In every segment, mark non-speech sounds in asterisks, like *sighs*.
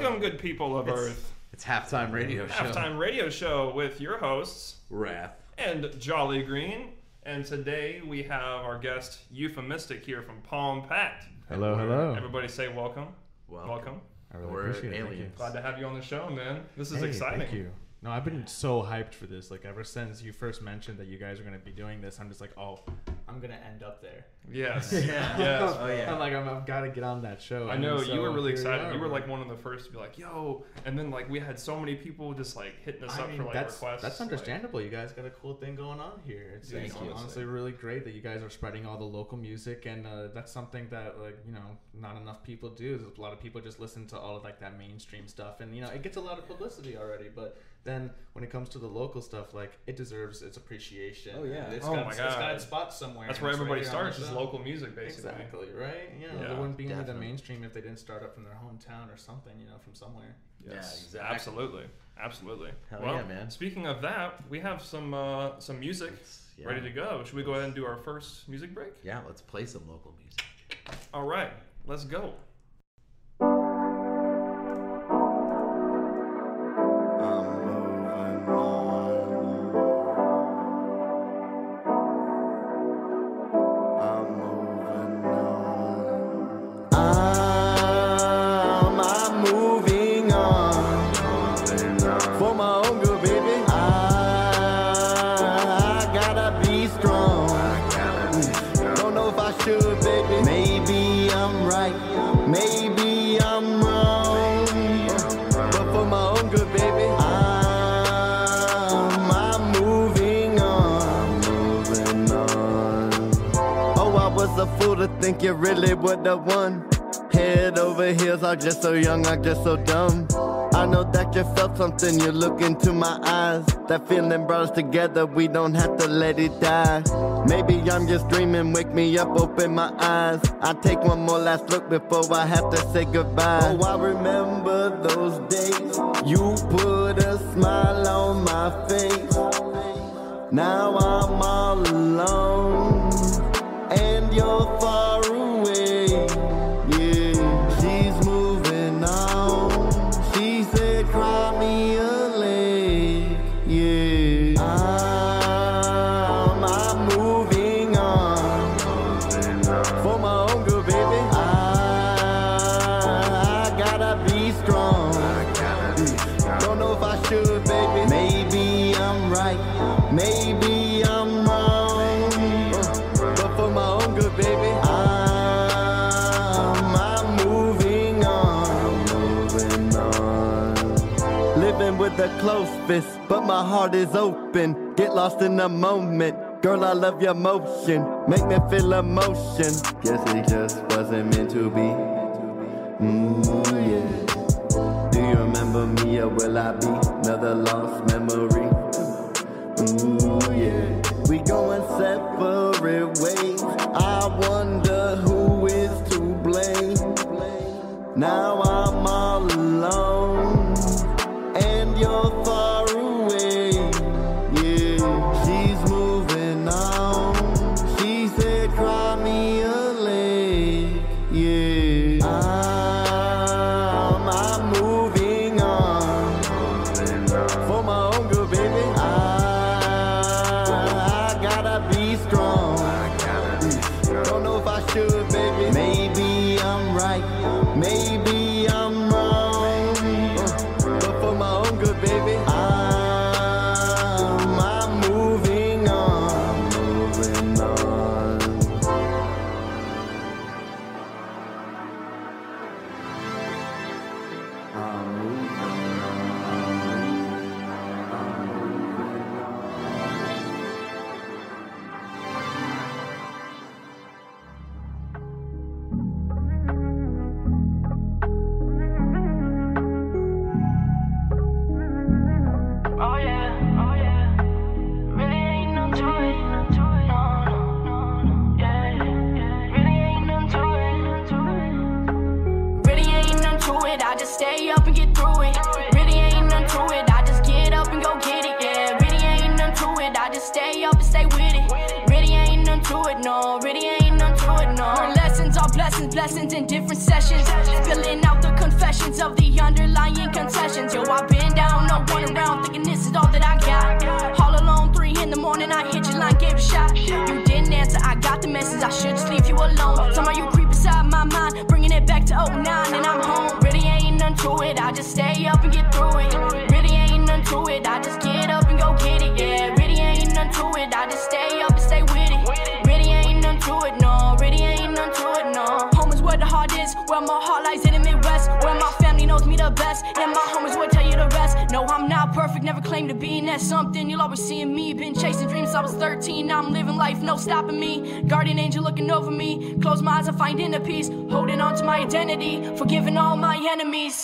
Welcome, good people of Earth. It's halftime radio show. Halftime radio show with your hosts Wrath. and Jolly Green. And today we have our guest Euphemistic here from Palm Pact. Hello, hello. Everybody say welcome. Welcome. Welcome. I really We're appreciate it. Thank you. aliens. Glad to have you on the show, man. This is Hey, exciting. Thank you. No, I've been so hyped for this. Like ever since you first mentioned that you guys are gonna be doing this, I'm just like, oh, I'm gonna end up there. Yes. *laughs* Yeah. *laughs* Yes. Oh, yeah. I'm like, I'm, I've got to get on that show. I know so you were really here we excited. You were like one of the first to be like, "Yo!" And then like we had so many people just like hitting us I up mean, for like that's requests. that's like- understandable. you guys got a cool thing going on here. It's, Thank it's you. honestly really great that you guys are spreading all the local music, and uh, that's something that like you know not enough people do. There's A lot of people just listen to all of like that mainstream stuff, and you know it gets a lot of publicity already. But then when it comes to the local stuff, like it deserves its appreciation. Oh, yeah. and It's Oh got, my It's got God. its spot somewhere. that's where it's right everybody here on the starts is show. local music, basically. Exactly right. You know, Yeah, there wouldn't be any of the mainstream if they didn't start up from their hometown or something. You know, from somewhere. Yeah, exactly. absolutely, absolutely. Hell well, yeah, man. Speaking of that, we have some uh, some music Yeah. ready to go. Should we go ahead and do our first music break? Yeah, let's play some local music. All right, let's go. So young, I'm just so dumb. I know that you felt something, you look into my eyes. That feeling brought us together, we don't have to let it die. Maybe I'm just dreaming, wake me up, open my eyes. I take one more last look before I have to say goodbye. Oh, I remember those days. You put a smile on my face. Now I'm all alone, and you're far but my heart is open. Get lost in the moment. Girl, I love your motion. Make me feel emotion. Guess it just wasn't meant to be. Mm, yeah. Do you remember me or will I be another lost memory? Ooh, yeah. We going separate ways. I wonder who is to blame. Now I'm all alone, and you're far identity, forgiving all my enemies.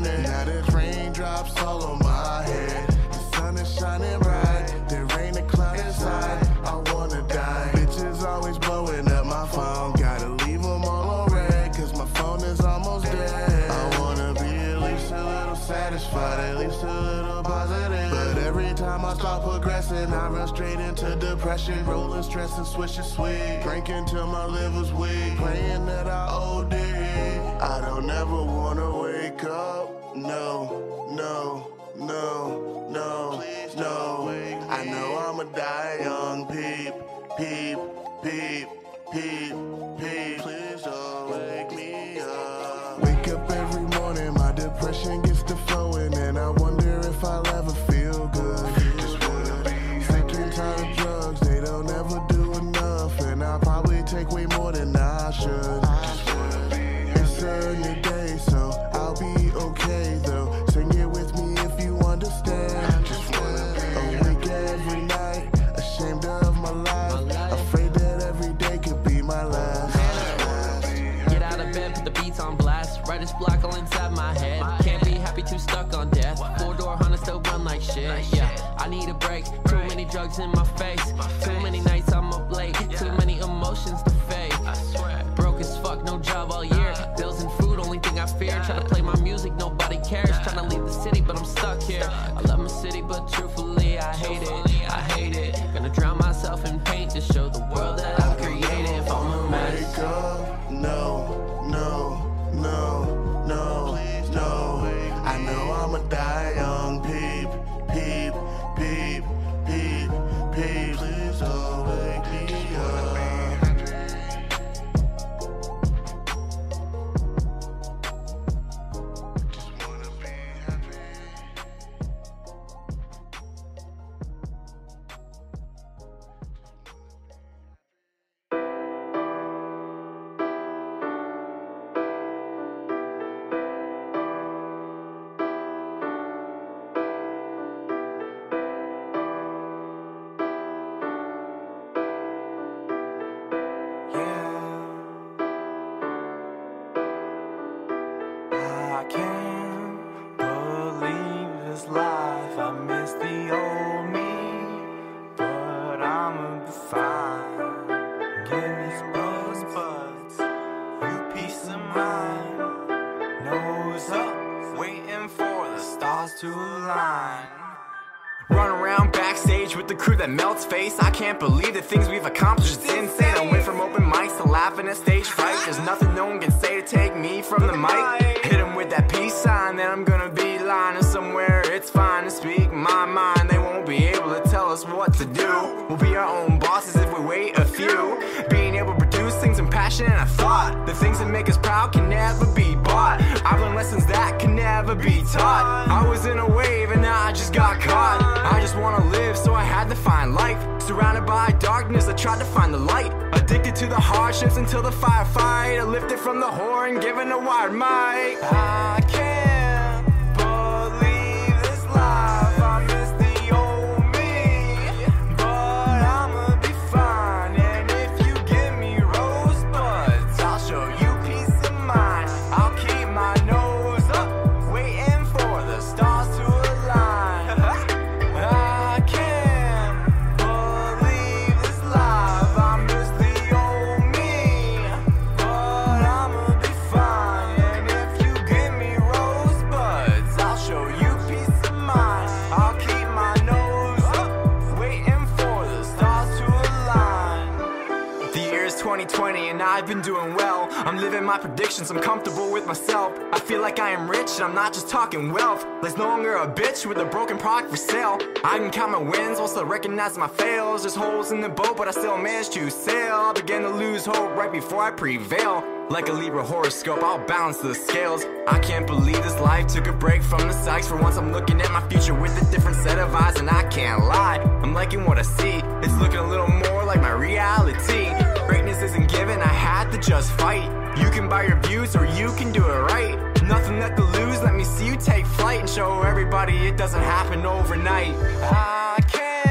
Now the raindrops all on my to depression, rolling stress and switching sweet. Drinking till my liver's weak, praying that I OD. I don't ever wanna wake up. No, no, no, no, no. I know I'ma die young. Peep, peep, peep, peep. drugs in my face. Too many nights. Can't believe tried to find the light. Addicted to the hardships until the firefight. Lifted from the whore and given a wide mic. I can't doing well. I'm living my predictions, I'm comfortable with myself. I feel like I am rich and I'm not just talking wealth. Life's no longer a bitch with a broken product for sale. I can count my wins while still recognizing my fails. There's holes in the boat, but I still manage to sail. I began to lose hope right before I prevail. Like a Libra horoscope, I'll balance the scales. I can't believe this life took a break from the sights. For once, I'm looking at my future with a different set of eyes, and I can't lie. I'm liking what I see. It's looking a little more like my reality. Greatness isn't given, Had to just fight. You can buy your views, or you can do it right. Nothing left to lose, let me see you take flight and show everybody it doesn't happen overnight. I can't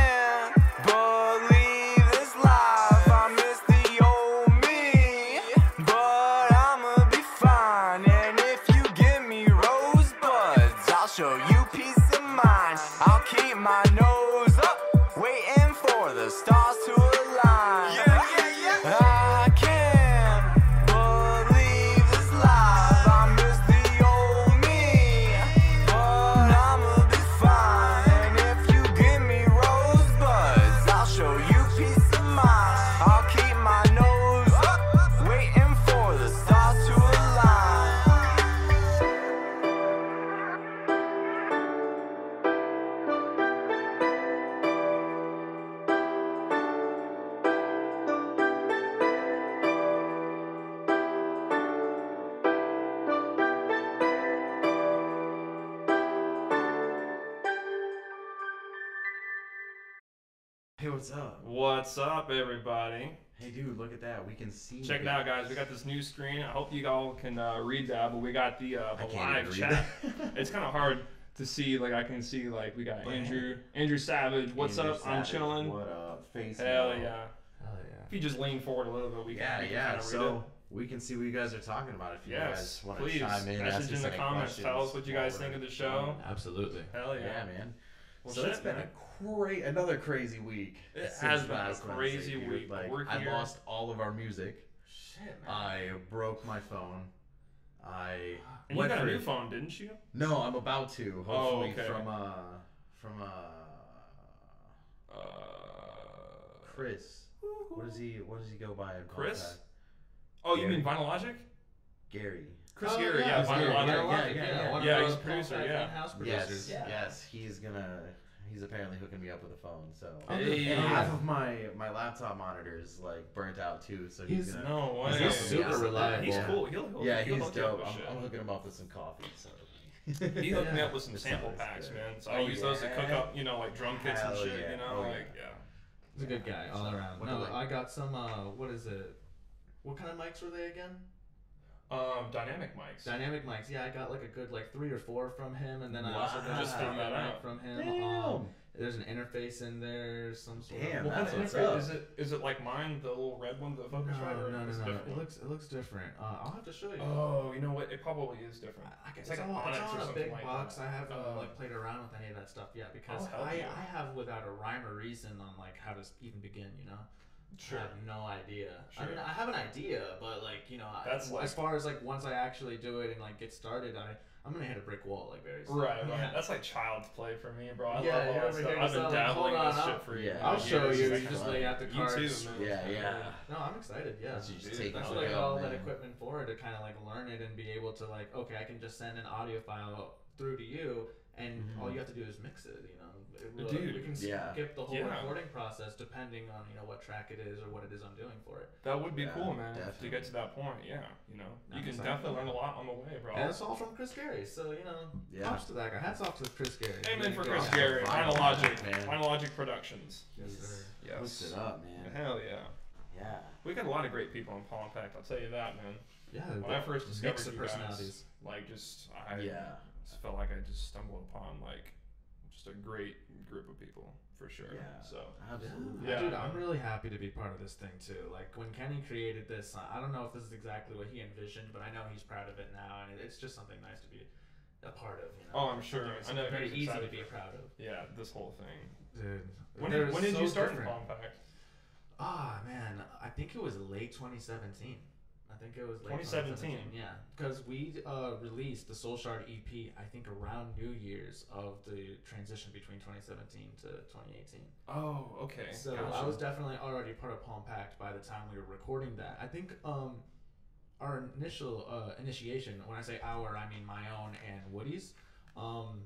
What's up, everybody? Hey, dude, look at that. We can see. Check it out, guys. We got this new screen. I hope you all can uh, read that, but we got the, uh, I the can't live even chat. *laughs* it's kind of hard to see. Like I can see, like we got But Andrew, Andrew Savage. What's Andrew up? I'm Savage, chilling. What up? Face Hell melt. yeah! Hell yeah. If you just lean forward a little bit, we can. Yeah, can yeah. kinda read So we can see what you guys are talking about. If you yes, guys want to please chime in, ask message in the comments. Tell us what you guys while think of the show. Absolutely. Hell yeah! Yeah, man. Well, so shit, it's been man. a great, another crazy week. It has been a last Wednesday, crazy dude. week, Like, we're I here. lost all of our music. Shit, man. I broke my phone. I And you went got a for- new phone, didn't you? No, I'm about to. Oh, Hopefully okay. from uh from uh Uh, Chris. What does he what does he go by? in Chris? contact? oh, you Gary. mean Vinyl Logic? Gary. Chris Oh, Gary, yeah, Chris Vinyl Gary, Logic. yeah, Logic, yeah, yeah. one of Yeah, those he's a producer, yeah. in-house Yes, producers. yes, he's gonna he's apparently hooking me up with a phone. So Hey. and half of my my laptop monitor is like burnt out too. So he's, He's- gonna No way. He's Yeah, super yeah. reliable. He's Yeah. cool. He'll, he'll, yeah, he'll he's hook you up dope. with I'm. I'm hooking him up with some coffee. So *laughs* He hooked me up with some That sample packs, good. man. So I Oh, use those to cook up, you know, like drum kits and shit. yeah. You know, Oh, like yeah. He's a good guy all around. What No, do I got some. Uh, what is it? What kind of mics were they again? Um, dynamic mics. Dynamic mics. Yeah, I got like a good like three or four from him, and then I also got Just a found that mic out. from him. Damn. Um, there's an interface in there, some sort Damn, of. what kind that's what's up. is it? Is it like mine, the little red one, the No, Focusrite? no, or no, no, it no. different? It looks it looks different. Uh, I'll have to show you. Oh, you know what? It probably is different. I guess It's it's, like all, an it's Onyx all or in a something big like box. that. I haven't Oh. like played around with any of that stuff yet because I. I have without a rhyme or reason on like how to even begin. You know. Sure. I have no idea. I mean, I have an idea, but like you know, I- That's like- as far as like once I actually do it and like get started, I I'm gonna hit a brick wall like very soon. Right, right. Yeah. That's like child's play for me, bro. I Yeah, love all that stuff. I've been dabbling hold in this on, shit for Yeah. years. I'll show you. You just lay out the You cards. too, man. Yeah, yeah. No, I'm excited. Yeah, That's you just take That's it what I all got all man. that equipment for to kind of like learn it and be able to like, okay, I can just send an audio file through to you, and Mhm. all you have to do is mix it. You know, It will- Dude, we can yeah. skip the whole Yeah. recording process depending on you know what track it is or what it is I'm doing for it. That would be Yeah, cool, man. To get to that point, yeah. You know, you can excited. definitely learn a lot on the way, bro. And it's all from Chris Gary, so you know, Yeah. props to that guy. Hats off to Chris Gary. Amen for Chris Gary. Final Logic. man. Final Logic Productions. Yes, He's sir. Yes. Hooks it up, man. Hell yeah. Yeah. We got a lot of great people on Palm Pact. I'll tell you that, man. Yeah, When I first discovered mix of you guys, personalities. like just I Yeah. Just felt like I just stumbled upon like just a great group of people for sure. Yeah. So Absolutely. Yeah. Dude, I'm really happy to be part of this thing too. Like when Kenny created this, I I don't know if this is exactly what he envisioned, but I know he's proud of it now, and it's just something nice to be a part of. You know? Oh, I'm sure. Something that's I know very easy to be for- proud of. yeah, this whole thing. Dude, When did, when did so you start different. in Palm Pact? Ah man, I think it was late 2017. I think it was late 2017. 2017. Yeah, because we uh, released the Soul Shard EP. I think around New Year's of the transition between 2017 to 2018. Oh, okay. So Gotcha. I was definitely already part of Palm Pact by the time we were recording that. I think um, our initial uh, initiation, when I say our, I mean my own and Woody's, um,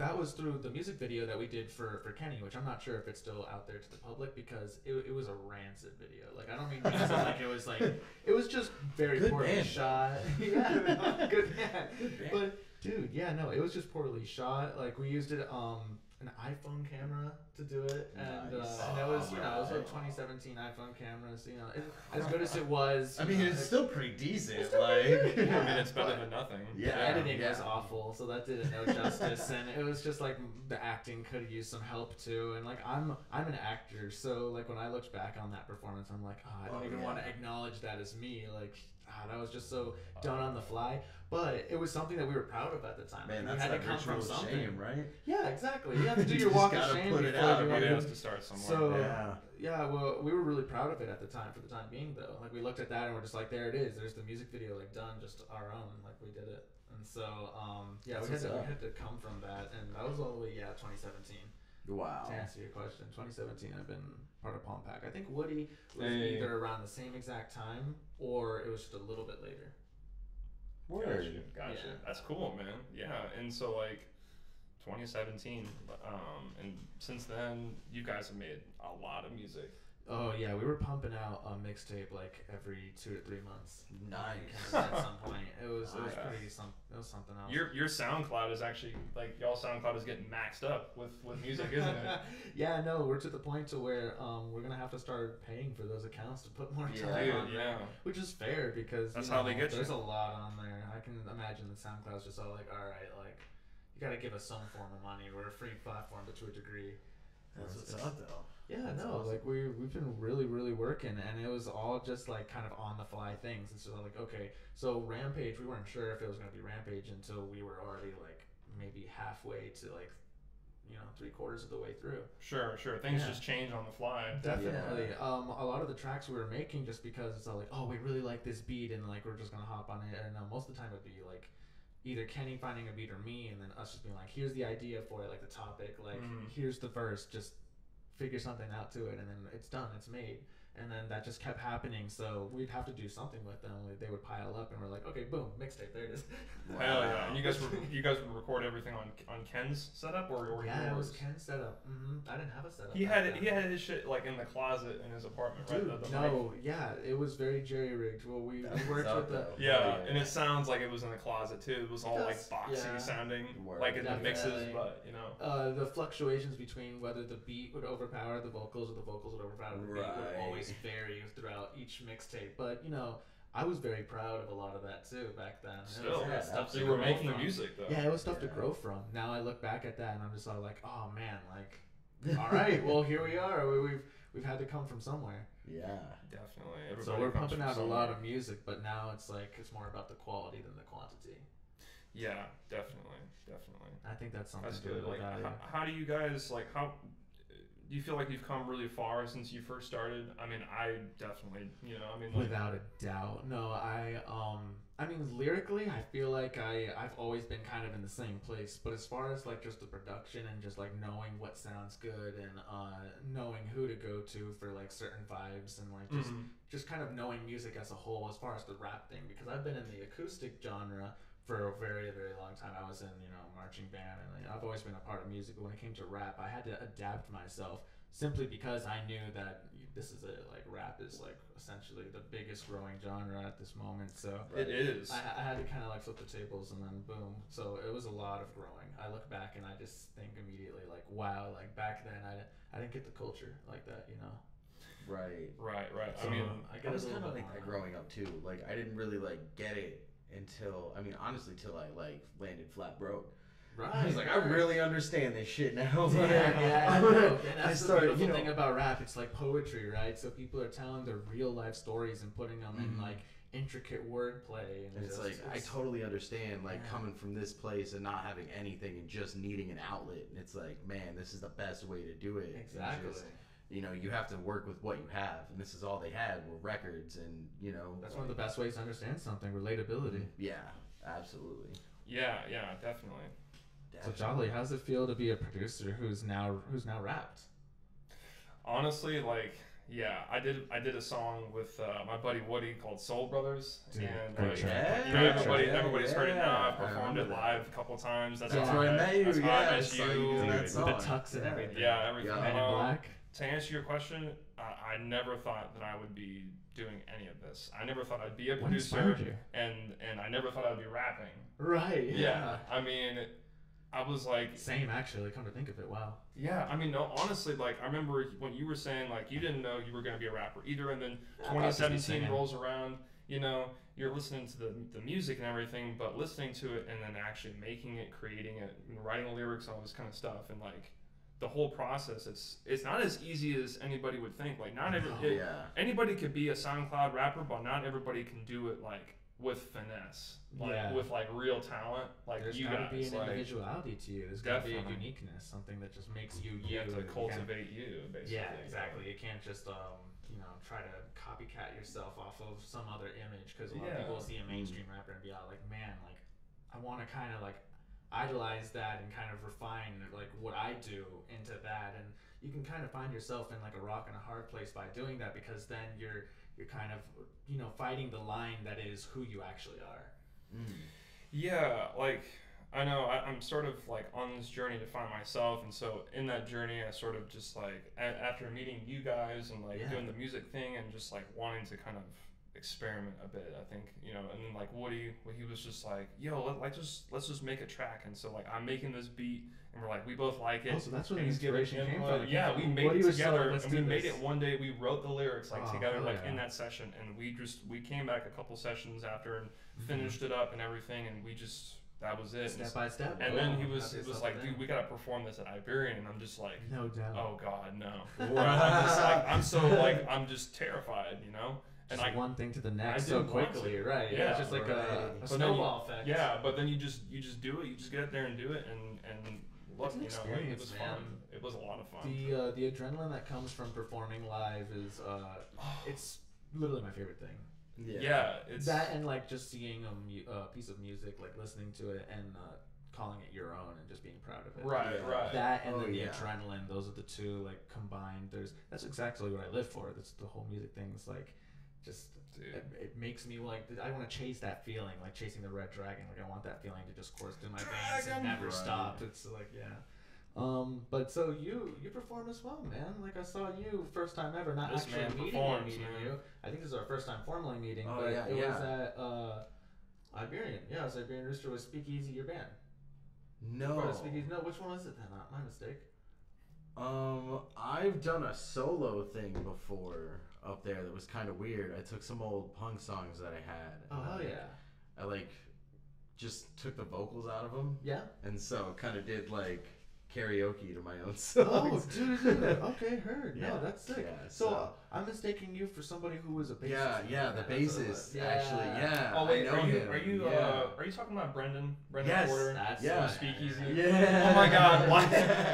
that was through the music video that we did for, for Kenny, which I'm not sure if it's still out there to the public because it, it was a rancid video. Like I don't mean rancid *laughs* like it was like it was just very Good poorly band. shot. *laughs* yeah, *laughs* good man. Good band. But dude, yeah, no, it was just poorly shot. Like we used it um an iPhone camera to do it, and Nice. uh, and it was you know it was like 2017 iPhone cameras. You know, it, as good as it was. I mean, know, it's it- still pretty decent. Still like, pretty good, *laughs* I mean, it's better than nothing. Yeah, the Yeah. editing was awful, so that did it no justice, and it was just like the acting could have used some help too. And like I'm I'm an actor, so like when I looked back on that performance, I'm like, oh, I don't Oh, even yeah. want to acknowledge that as me. Like, ah, that was just so done on the fly. But it was something that we were proud of at the time. Man, Like, that's had that to come from something. shame, right? Yeah, exactly. You *laughs* have to do You your walk of gotta shame put it before out, you man. It has to start somewhere. So Yeah. yeah, well, we were really proud of it at the time. For the time being, though, like we looked at that and we're just like, there it is. There's the music video, like done, just our own. Like we did it. And so, um, yeah, That's we had, to, what's we had to come from that, and that was all the way, yeah, 2017. Wow. To answer your question, 2017, I've been part of Palm Pact. I think Woody was Hey. either around the same exact time or it was just a little bit later. Word. Gotcha. Gotcha. Yeah. That's cool, man. Yeah. And so like 2017, um, and since then you guys have made a lot of music. Oh yeah, we were pumping out a mixtape like every two to three months. Nice. At some point, it was it was Nice. pretty some it was something else. Your your SoundCloud is actually like y'all SoundCloud is getting maxed up with with music, isn't it? *laughs* yeah, no, we're to the point to where um, we're gonna have to start paying for those accounts to put more Yeah. time Dude, on there, which is fair because That's you how know, they get you. There's a lot on there. I can imagine the SoundCloud's just all like, all right, like you gotta give us some form of money. We're a free platform, but to a degree. That's what's up, though. Yeah, That's no, awesome. like we we've been really really working, and it was all just like kind of on the fly things. It's just like okay, so Rampage, we weren't sure if it was gonna be Rampage until we were already like maybe halfway to like you know three quarters of the way through. Sure, sure. Things Yeah. just change on the fly. Definitely. Um, a lot of the tracks we were making just because it's all like, oh, we really like this beat, and like we're just gonna hop on it. And uh, most of the time it'd be like either Kenny finding a beat or me, and then us just being like, here's the idea for it, like the topic, like Mhm. here's the verse, just figure something out to it, and then it's done, it's made. And then that just kept happening, so we'd have to do something with them. They would pile up, and we're like, okay, boom, mixtape, there it is. *laughs* Hell yeah! And you guys would you guys would record everything on on Ken's setup or or yeah, it was yours? Ken's setup. hmm I didn't have a setup. He had then. he had his shit like in the closet in his apartment, right? Dude, The- the mic. no, yeah, it was very jerry rigged. Well, we, we worked with the. though. Yeah, and it sounds like it was in the closet too. It was all like boxy yeah. sounding, Word. like in the mixes, but you know. Uh, the fluctuations between whether the beat would overpower the vocals or the vocals would overpower the beat would Right. Always vary throughout each mixtape. But you know, I was very proud of a lot of that too back then. It was- Still, yeah, stuff to you were grow making from. music though. Yeah, it was stuff to grow from. Now I look back at that and I'm just all like, oh man, like, *laughs* all right, well here we are. We, we've we've had to come from somewhere. Yeah. definitely. so we're pumping from out a lot of music, but now it's like it's more about the quality than the quantity. Yeah, definitely, definitely. I think that's something That's good. Like, how, how do you guys like how do you feel like you've come really far since you first started? I mean, I definitely, you know, I mean, like, Without a doubt. No, I um I mean lyrically I feel like I I've always been kind of in the same place, but as far as like just the production and just like knowing what sounds good and uh knowing who to go to for like certain vibes and like just Mhm. just kind of knowing music as a whole as far as the rap thing because I've been in the acoustic genre for a very very long time. I was in, you know, marching band and like, I've always been a part of music, but when it came to rap, I had to adapt myself simply because I knew that this is a like rap is like essentially the biggest growing genre at this moment. So it is. I, I had to kind of like flip the tables and then boom. So it was a lot of growing. I look back and I just think immediately like, wow, like back then I, I didn't get the culture like that, you know. Right. Right, right. So I mean, I I get was kind of like that growing up too. Like I didn't really like get it until I mean honestly till I like landed flat broke. Right. *laughs* I was like I really understand this shit now. Yeah, *laughs* yeah, I know. *laughs* And I that's the started, beautiful you know, thing about rap. It's like poetry, right? So people are telling their real life stories and putting them in Mhm. like intricate wordplay, and, and it's like I totally understand like Yeah. coming from this place and not having anything and just needing an outlet. And it's like, man, this is the best way to do it. Exactly. just, you know, you have to work with what you have, and this is all they had were records, and you know, That's one of the best ways to understand something. Relatability. Yeah, absolutely. yeah, yeah, definitely. So Jolly, how does it feel to be a producer who's now who's now rapped? Honestly, like, yeah, I did. I did a song with uh, my buddy Woody called Soul Brothers, Dude, and great like, track. you know, everybody, track. everybody's heard it now. I've Yeah, I performed remember it that. live a couple times. That's, That's how where I met you, That's yeah, I I met you. you that song. the tux and everything. Yeah, everything. Yeah. Men in Um, Black. To answer your question, I, I never thought that I would be doing any of this. I never thought I'd be a What producer, and and I never thought I'd be rapping. Right. Yeah, I mean, I was like, Same actually. Come to think of it, wow. yeah, I mean, no, honestly, like I remember when you were saying like you didn't know you were gonna be a rapper either, and then I thought I'd just be 2017 rolls around, you know, you're listening to the the music and everything, but listening to it and then actually making it, creating it, and writing the lyrics, all this kind of stuff, and like the whole process, it's it's not as easy as anybody would think. Like not every No. it- yeah. anybody could be a SoundCloud rapper, but not everybody can do it like with finesse, like Yeah. with like real talent, like There's you gotta guys. be an like, individuality to you. There's gotta be a uniqueness, something that just makes you you. you have to and you cultivate you, basically. Yeah, exactly. You can't just um, you know, try to copycat yourself off of some other image because a lot of people will see a mainstream rapper and be all like, man, like, I want to kind of like idolize that and kind of refine like what I do into that, and you can kind of find yourself in like a rock and a hard place by doing that because then you're you're kind of you know fighting the line that is who you actually are. Mm. Yeah, like I know I, I'm sort of like on this journey to find myself, and so in that journey, I sort of just like a- after meeting you guys and like Yeah. doing the music thing and just like wanting to kind of experiment a bit. I think you know, and then like Woody, he was just like, "Yo, let, like just let's just make a track," and so like I'm making this beat, and we're like, we both like it. Oh, so that's where and the inspiration came from. Yeah, we made Woody it together, like, and we made this." it one day. We wrote the lyrics like Oh, together, like yeah. in that session, and we just we came back a couple sessions after and Mm-hmm. finished it up and everything, and we just that was it. Step by step. and then he was have it was like, dude, we gotta perform this at Iberian, and I'm just like, no doubt. oh god, no. *laughs* I'm just like, I'm so like, I'm just terrified, you know. And just I one thing to the next I so didn't quickly, right? Yeah, Yeah, it's just like a, right. a But then you- snowball effect. yeah, but then you just you just do it. You just get out there and do it, and and look, an you know, like, it experience, was man. fun. It was a lot of fun. The uh, the adrenaline that comes from performing live is uh, *sighs* it's literally my favorite thing. yeah. it's that and like just seeing a mu- uh, piece of music, like listening to it and uh, calling it your own and just being proud of it. right, Yeah. right. That and Oh, then the yeah. adrenaline, those are the two like combined. There's that's exactly what I live for. That's the whole music thing. It's like just Dude. it, it makes me like I want to chase that feeling, like chasing the red dragon. Like I want that feeling to just course through my veins and never Right. stop. It's like yeah. Um, but so you you perform as well, man. Like I saw you first time ever, not This actually meeting you, performs, meeting you. I think this is our first time formally meeting, Oh, but yeah, it was yeah. at uh, Iberian. Yeah, it was Iberian Rooster was Speakeasy your band. No. Speakeasy. No, which one was it then? Not my mistake. Um, I've done a solo thing before up there that was kind of weird. I took some old punk songs that I had. Oh hell yeah. I like just took the vocals out of them, Yeah. and so kind of did like karaoke to my own *laughs* Oh, dude, dude, dude. *laughs* Okay, heard. Yeah, No, that's sick. yeah, so, so- I'm mistaking you for somebody who was a bassist. yeah, yeah, the That's what it bassist was. actually. Yeah. Oh wait, I know are you him. are you yeah. uh, are you talking about Brendan Brendan Yes, Porter? That's Yeah. from Speakeasy. Yeah. Oh my God, *laughs* why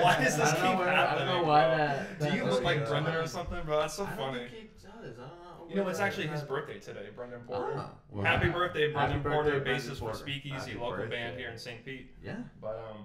why does this keep don't know where- I don't happening? know why bro? that- Do you look like the- Brendan or something, bro? That's so I don't funny. think he does. I don't know. You know, it's actually his birthday today, Brendan Porter. Ah, well, Happy birthday, Brendan Happy Porter, birthday, Brendan bassist for Speakeasy, Happy local band here in St. Pete. Yeah. But um,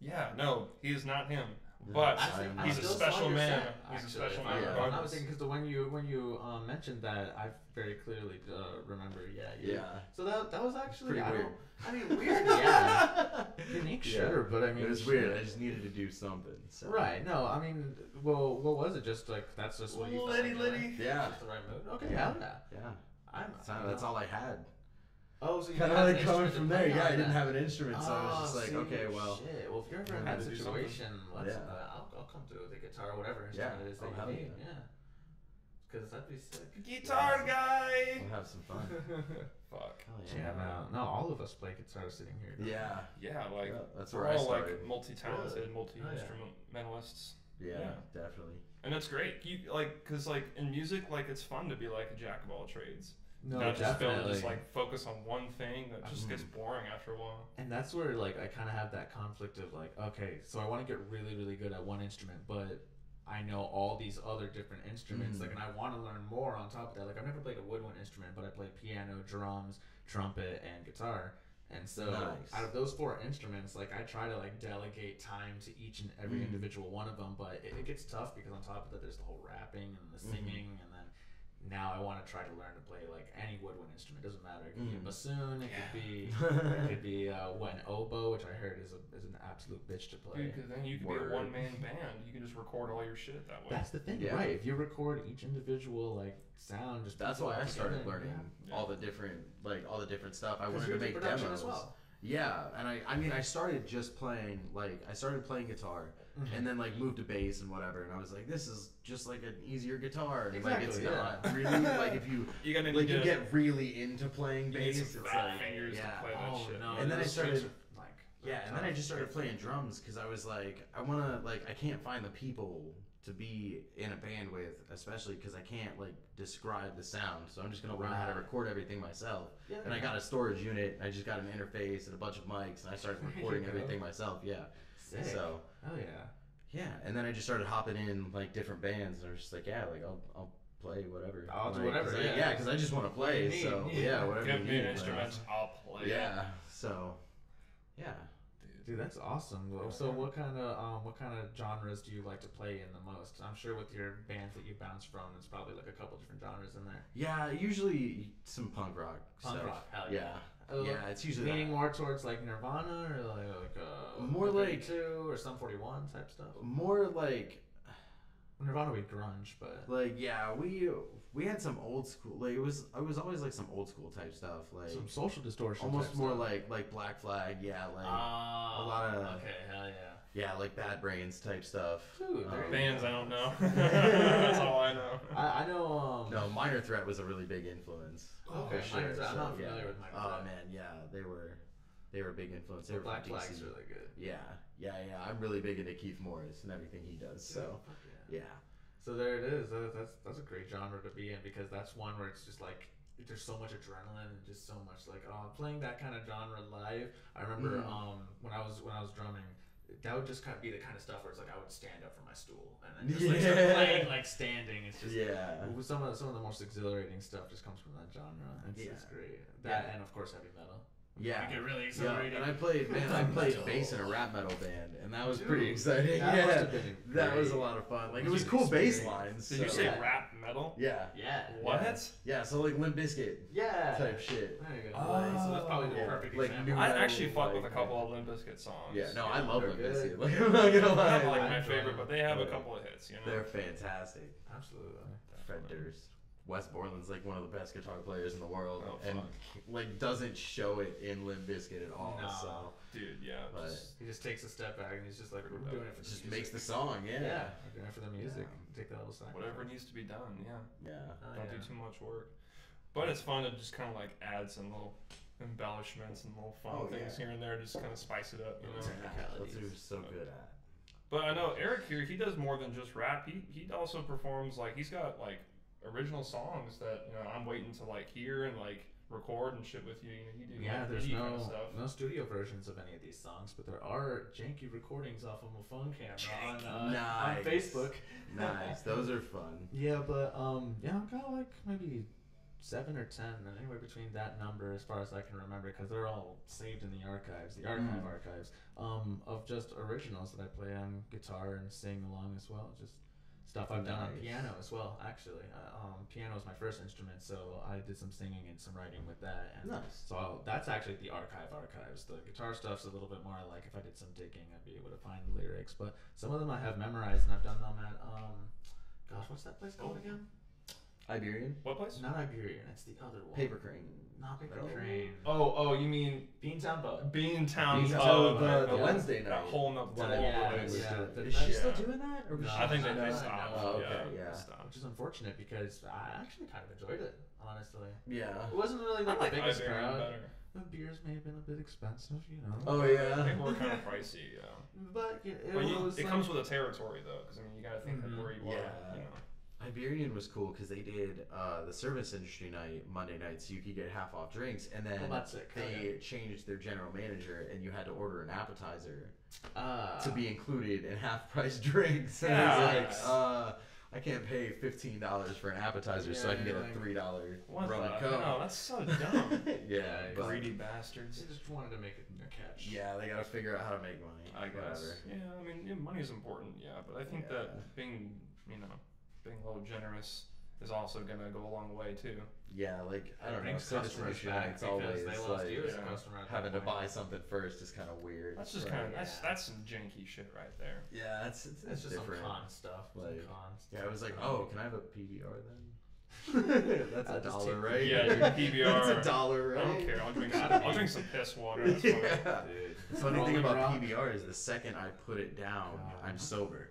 yeah, no, he is not him. But I think I he's a still saw special your man. set, He's a actually, special if man I- if I'm regardless. not mistaken, because when you when you um, mentioned that, I very clearly uh, remember. Yeah, you- Yeah. So that that was actually Pretty I weird. don't- I mean, weird. Yeah. *laughs* Unique, Yeah. sure, but I mean, it was weird. shit. I just needed to do something. So. Right. No, I mean, well, what was it? Just like that's just what you felt Liddy, like liddy. Yeah. Just the right mood. Okay. Yeah. Yeah. Yeah. I'm. That's, all- that's all I had. Oh, so you Kind of like coming from there. Yeah, I didn't have an instrument, so I was just Oh, like, see, okay, well. Shit. Well, if you're ever in had that to do something. situation, let's, Yeah. uh, I'll, I'll come through with the guitar, or whatever Yeah. instrument it is that Oh, you need. yeah. Yeah. Because that'd be sick. Guitar guy. We'll have some fun. *laughs* Fuck. Hell Yeah, no, no, all of us play guitar sitting here. Yeah. Yeah, like Yeah, that's we're where I all like multi-talented, Oh, multi-instrumentalists, Yeah, Yeah. definitely. and that's great. You like, cause like in music, like it's fun to be like a jack of all trades. No, Not just be able definitely. just like focus on one thing that just gets Mhm. boring after a while. And that's where like I kind of have that conflict of like, okay, so I want to get really, really good at one instrument, but I know all these other different instruments, Mhm. like, and I want to learn more on top of that. Like, I've never played a woodwind instrument, but I play piano, drums, trumpet, and guitar. And so, Nice. out of those four instruments, like, I try to like delegate time to each and every Mhm. individual one of them. But it, it gets tough because on top of that, there's the whole rapping and the Mhm. singing, and then now I want to try to learn to play like any woodwind instrument. It Doesn't matter. It could be a Mhm. bassoon. It could be it could *laughs* be uh, what an oboe, which I heard is a, is an absolute bitch to play. Dude, 'cause then you can Word. be a one-man band. You can just record all your shit that way. That's the thing, Yeah. right? If you record each individual like sound, just That's piece why I started together, learning Yeah. all the different, like all the different stuff. I wanted to make demos. as well. Yeah, and I, I mean, I started just playing, like, I started playing guitar, Mm-hmm. and then like moved to bass and whatever, and I was like, this is just like an easier guitar. And, Exactly, like, it's yeah. not really like *laughs* if you You gotta like you to get really into playing you bass, it's like fingers yeah. to play that Oh shit. no! And then I started- are, like Yeah, and then I just started playing drums because I was like, I want to like, I can't find the people to be in a band with, especially because I can't like describe the sound. So I'm just gonna learn how to record everything myself. Yeah, And I got a storage unit. I just got an interface and a bunch of mics, and I started *laughs* recording everything myself. Yeah. Sick. So oh yeah. yeah, and then I just started hopping in like different bands, and I was just like, yeah, like I'll I'll play whatever. I'll do whatever, I- yeah. yeah, because I just want to play. need, So yeah. yeah, *laughs* whatever Give you me need, an instrument, I'll play. Yeah. So yeah. Dude, that's awesome. Well, So, what kind of um, what kind of genres do you like to play in the most? I'm sure with your bands that you bounce from, it's probably like a couple different genres in there. Yeah, usually some punk rock Punk stuff. rock, hell yeah. Uh, yeah, it's usually leaning that. more towards like Nirvana or like, like uh, More like- two or Sum 41 type stuff. more like Nirvana would be grunge, but like yeah, we we had some old school like it was it was always like some old school type stuff like some social distortion. almost more stuff. like like Black Flag, yeah, like Ah, a lot of- okay, hell yeah. Yeah, like Bad Brains type stuff. Dude, there you Bands. I don't know. *laughs* That's all I know. I, I know. Um, No, Minor Threat was a really big influence. Okay, for Minor sure. Threat, I'm not familiar yeah. with Minor Threat. Oh man, yeah, they were they were a big influence. They were Black Flag's DC. really good. Yeah, yeah, yeah. I'm really big into Keith Morris and everything he does. So yeah. yeah, So there it is. That, that's that's a great genre to be in because that's one where it's just like there's so much adrenaline and just so much like oh playing that kind of genre live. I remember Mhm. um when I was when I was drumming. That would just kind of be the kind of stuff where it's like I would stand up from my stool and then just like start *laughs* playing like standing. It's just yeah. Well, Some of some of the most exhilarating stuff just comes from that genre. It's, Yeah. it's great. That Yeah. and of course heavy metal. Yeah. Make it really Yeah, exhilarating. and I played, man, I *laughs* played Metal. bass in a rap metal band, and that was Dude, pretty exciting. that yeah, must have been *laughs* that was a lot of fun. Like it was you cool bass lines. Did so- you say Yeah. rap metal? Yeah, yeah. What? yeah. So like Limp Bizkit Yeah. type shit. There you go. Oh, so that's probably the yeah. perfect Like example. new- I metal, actually fuck with a like, couple of Limp Bizkit songs. Yeah, no, I love Limp. Bizkit. *laughs* Like I'm not gonna lie, not like like, my favorite, but they have a couple of hits. You know. they're fantastic. Absolutely. Fred Durst. Wes Borland's like one of the best guitar players in the world, Oh, and fuck. like doesn't show it in Limp Bizkit at all. No. So Dude, yeah. But- just- He just takes a step back and he's just like, we're doing it for the just music. makes the song. Yeah, yeah, we're doing it for the music. Yeah. Take that little sacrifice. whatever needs to be done. Yeah. yeah. Oh, Don't yeah. do too much work. But it's fun to just kind of like add some little embellishments and little fun Oh, things yeah. here and there, just kind of spice it up. You know. Technicalities. That's what we're so good at. But I know Eric here. He does more than just rap. He he also performs like he's got like original songs that you know I'm waiting to like hear and like record and shit with you. You know, you do Yeah, like, there's no kind of stuff. no studio versions of any of these songs, but there are janky recordings off of my phone camera on, uh, on Facebook. Nice. Those are fun. *laughs* Yeah, but um, yeah, I've got like maybe seven or ten, and anywhere between that number, as far as I can remember, because they're all saved in the archives, the archive Mm. archives, um, of just originals that I play on guitar and sing along as well. Just stuff I've done on piano as well. Actually, uh, um, piano is my first instrument, so I did some singing and some writing with that. And Nice. So I'll, that's actually the archive archives. The guitar stuff's a little bit more like if I did some digging, I'd be able to find the lyrics. But some of them I have memorized, and I've done them at um, gosh, what's that place called Oh. again? Iberian. What place? Not Iberian. It's the other one. Paper crane. Not Paper No. Crane. Oh oh, you mean Beantown Bug. Beantown? Beantown- Oh, the- right, the right. Wednesday That night whole no, one the I whole yeah, place. yeah. Yeah. that- Is she that- still yeah. doing that? Or was No, she I think they, not? they No, stopped. Oh, okay, yeah, yeah. they stopped. Which is unfortunate because I actually kind of enjoyed it, honestly. Yeah. It wasn't really I like, like the biggest Iberian crowd. better. The beers may have been a bit expensive, you know. Oh yeah, They yeah. were kind of pricey. Yeah. But yeah, it But you, was it like, comes with the territory though, because I mean you gotta think Mhm. of where you Yeah. are. You know. Iberian was cool because they did uh, the service industry night Monday night, so you could get half off drinks, and then that's sick. Hell they changed their general manager, and you had to order an appetizer uh, to be included in half price *laughs* drinks. And Yeah. I was like, uh, I can't pay fifteen dollars for an appetizer, so I can Yeah, get a three dollar What rum the and coke. hell? That's so dumb. *laughs* yeah, but Greedy bastards. They just wanted to make it a catch. yeah, they gotta figure out how to make money. I guess. Whatever. Yeah, I mean, yeah, money is important. Yeah, but I think Yeah. that being, you know, being a little generous is also gonna go a long way too. Yeah, like I It don't know. brings Service customers back nights because always they lost like you as a customer at having to buy something first is kind of weird. That's just Right. kind of that's Yeah. that's some janky shit right there. Yeah, it's it's, It's just different. some con stuff. some Like, cons. Yeah, I was like, Um, oh, can I have a PBR then? *laughs* *laughs* That's a dollar, take right? Yeah, PBR. That's a dollar, right? I don't care. I'll drink. Some, I'll drink some piss water. That's *laughs* fine. yeah. Dude. The funny thing about Rock. PBR is the second I put it down, God. I'm sober.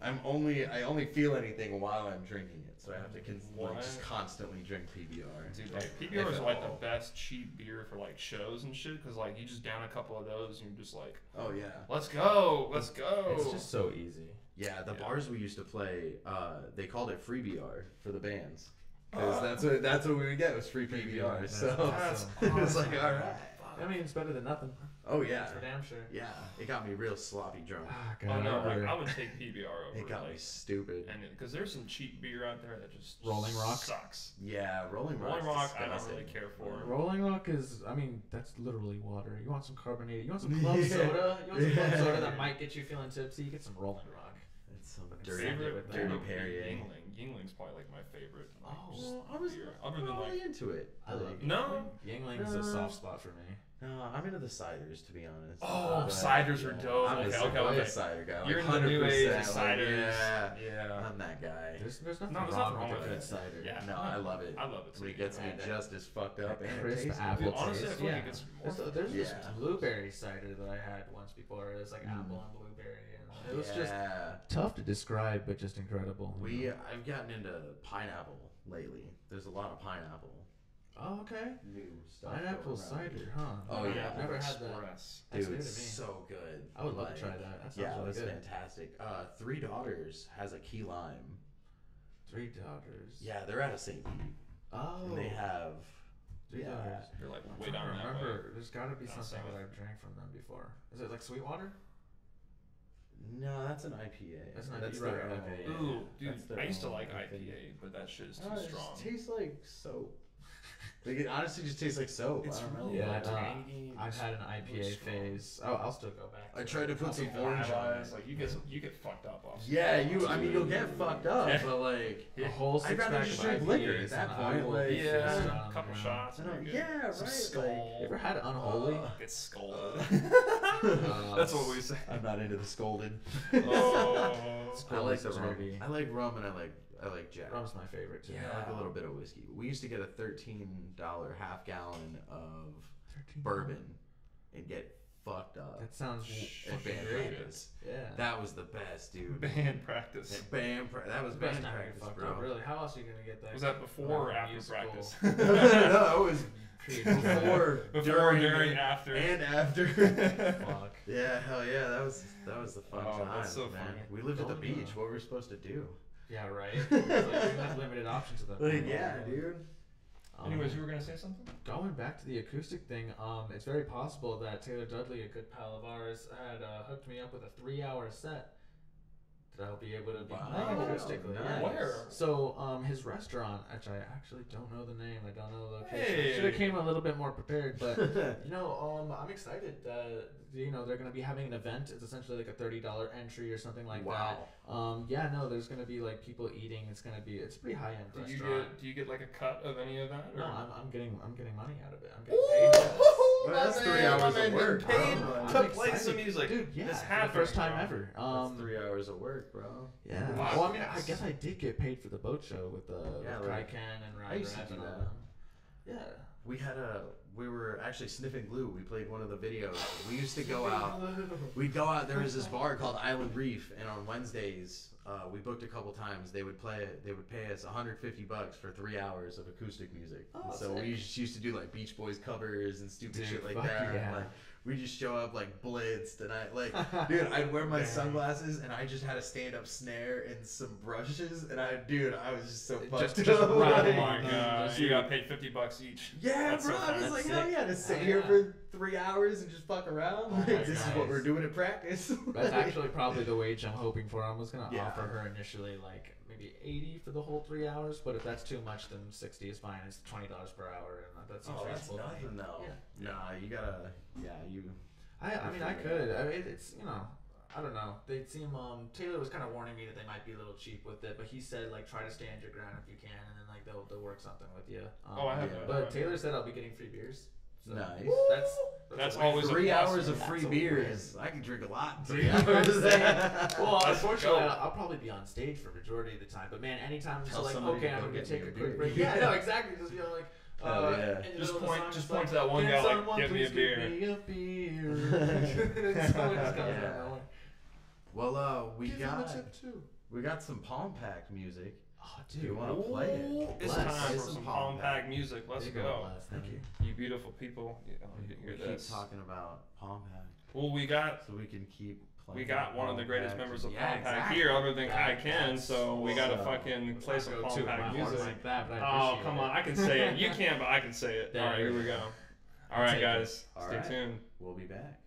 I'm only I only feel anything while I'm drinking it, so I have to con- like, just constantly drink PBR. Dude, Like, like, PBR if is at like the all. best cheap beer for like shows and shit, cause like you just down a couple of those and you're just like, Oh yeah, let's go, let's go. It's just so easy. yeah. The Yeah. bars we used to play, uh, they called it free BR for the bands, because that's what that's what we would get was free PBR. That's *laughs* So awesome. it was like, all right. I mean, it's better than nothing. Oh yeah, For damn sure. yeah. It got me real sloppy drunk. Oh God, no, I like, I would take PBR *laughs* over It got me stupid. and because there's some cheap beer out there that just Rolling Rock? sucks. Yeah, Rolling Rock. Rolling Rock, I don't really care for. Rolling Rock is, I mean, that's literally water. You want some carbonated, you want some *laughs* club Yeah. soda, you want some club soda that might get you feeling tipsy, you get some Rolling Rock. It's some Fucking dirty, sand it favorite, with dirty that. would be Perrier. Yuengling. Yuengling's probably like my favorite. Like, Oh, I was beer. I'm Other than like, really into it. I love Like, No? Yuengling's Uh, a soft spot for me. No, I'm into the ciders to be honest. Oh, But, ciders are dope. I'm a, Okay, cider- okay, I'm okay. a cider guy. you're like in the new age 100%, of like, ciders. yeah, yeah. I'm that guy. There's, there's nothing No, there's wrong, nothing wrong with, with a good cider. Yeah. No, I love it. I love it I mean, too. it gets me Yeah. just as fucked up That and crisp tasty. apple Dude, honestly, I taste. feel like yeah. it gets more There's, fun. there's this blueberry cider that I had once before. It was like Mm. apple and blueberry. And it was just tough to describe, but just incredible. We I've gotten into pineapple lately. There's a lot of pineapple. Oh, okay. New stuff. Pineapple going around. cider, huh? Oh, yeah. I've never had that. Express. That's Dude, new it's to me. so good. I would love Like, to try that. That sounds yeah, really that's good. fantastic. Uh, Three Daughters has a key lime. Three daughters. Yeah, they're out of St. Pete. Oh. And they have. Three yeah. daughters. You're like I'm way trying down to that remember. way. There's got to be Down something south. that I've drank from them before. Is it like Sweetwater? No, that's an IPA. That's an That's IPA, their right, own. okay. Ooh, dude, That's I used to like I. IPA, but that shit is too Oh, it strong. just tastes like soap. Like it honestly just tastes like soap. It's I don't know. really Yeah, uh, tangy, I've had an IPA strong. phase. Oh, I'll still go back. I tried to put some orange on it. Like you get you get fucked up off. Yeah, you. I mean, you'll get fucked up, Yeah. but like, A whole I'd six rather pack just of drink IPAs liquor at and that I point. will Like, fist Yeah, on a the couple ground. shots. I and don't- you're good. yeah, right. Some like- skull. You ever had unholy? Uh, Get scolded. *laughs* Uh, That's what we say. I'm not into the scolded. Oh. *laughs* I like the rum. I like rum and I like I like Jack. Rum's my favorite too. I like a little bit of whiskey. We used to get a thirteen dollar half gallon of 13 bourbon and get fucked up. That sounds At fucking band great. practice. Yeah. That was the best, dude. Band practice. At band pra- that was Best band time practice, fucked bro. up, really. How else are you gonna get that? Was that before or after musical practice? *laughs* *laughs* no, it was before, Before, during, during, after. and after. *laughs* Fuck. yeah, hell yeah, that was that was the fun Oh, time, that's so man. funny. We lived at the beach. uh, What were we supposed to do? Yeah, right. It's like, you have limited options at that Like, yeah, dude. Um, Anyways, you were gonna say something? Going back to the acoustic thing, um, it's very possible that Taylor Dudley, a good pal of ours, had uh, hooked me up with a three-hour set that I'll be able to be Wow, playing acoustically. nice. Where? So, um, his restaurant, which I actually don't know the name, I don't know the location. Hey. Should have came a little bit more prepared, but *laughs* you know, um, I'm excited. Uh, you know, they're gonna be having an event. It's essentially like a thirty dollar entry or something like wow. that. Um, yeah, no, there's gonna be like people eating. It's gonna be it's a pretty high end Do you get do you get like a cut of any of that? No, I'm, I'm getting I'm getting money out of it. I'm getting paid. For this. Well, that's three hours of work. paid bro. to play excited. some music. dude. Yeah, This for the first time bro. ever. That's Um, three hours of work, bro. yeah. Wow. Well, I mean, I guess I did get paid for the boat show with the Yeah, with like, Kai Ken and I Ryan used to do and that. them. Yeah. We had a we were actually sniffing glue. We played one of the videos. We used to go out. We'd go out. There was this bar called Island Reef, and on Wednesdays, uh, we booked a couple times. They would play. They would pay us 150 bucks for three hours of acoustic music. Oh, so sick. we just used to do like Beach Boys covers and stupid Dude, shit like fuck that. yeah. Like we just show up like blitzed, and I like, *laughs* dude, I'd wear my sunglasses, and I just had a stand-up snare and some brushes, and I, dude, I was just so fucked Just- just up. Oh right. my Like, god! just- You got paid fifty bucks each. Yeah, That's bro. so I was like, That's hell sick. yeah, to sit Hell here yeah. for three hours and just fuck around. Oh, this is what we're doing at practice. *laughs* That's actually probably the wage I'm hoping for. I was gonna Yeah. offer her initially like maybe 80 for the whole three hours, but if that's too much, then 60 is fine. It's twenty dollars per hour, and that seems oh, that's reasonable. to nothing though. Yeah. Nah, you gotta. Yeah, you. I, I mean, I could. I mean, it's you know, I don't know. They seem um Taylor was kind of warning me that they might be a little cheap with it, but he said like try to stand your ground if you can, and then like they'll they'll work something with you. Um, Oh, I have. Yeah. But Taylor said I'll be getting free beers. So Nice. That's That's a win. always a Three plus. hours of free a beers. I can drink a lot. in Three You know what I'm hours. *laughs* well, unfortunately. I'll, I'll probably be on stage for majority of the time. But man, anytime it's Tell like, okay, I'm gonna get take a a quick beer. break. *laughs* Yeah, no, exactly. Just you know, like. Hell Uh, yeah. Just middle of the point- just it's point like, to that one "Can guy, like, "Give me a beer." Give me a beer. And someone just comes Yeah. out nowhere. well, uh, we Give got tip too. we got some Palm Pact music. Oh, Do you want to play it? It's Bless. time for some Palm Pact music. Let's There go. Bless. Thank you. You beautiful people. Yeah, oh, you We can keep this. talking about Palm Pact, Well, we got so we can keep. Playing we got one of the greatest Pack. members of Yeah, Palm Pact exactly. here, other than Kai That- Ken. So we gotta so- fucking play Not some go Palm toot Pack music. like that, but I Oh come it. on, I can say it. You *laughs* can't, but I can say it. There All right, here we go. go. All right, guys, All stay right. tuned. We'll be back.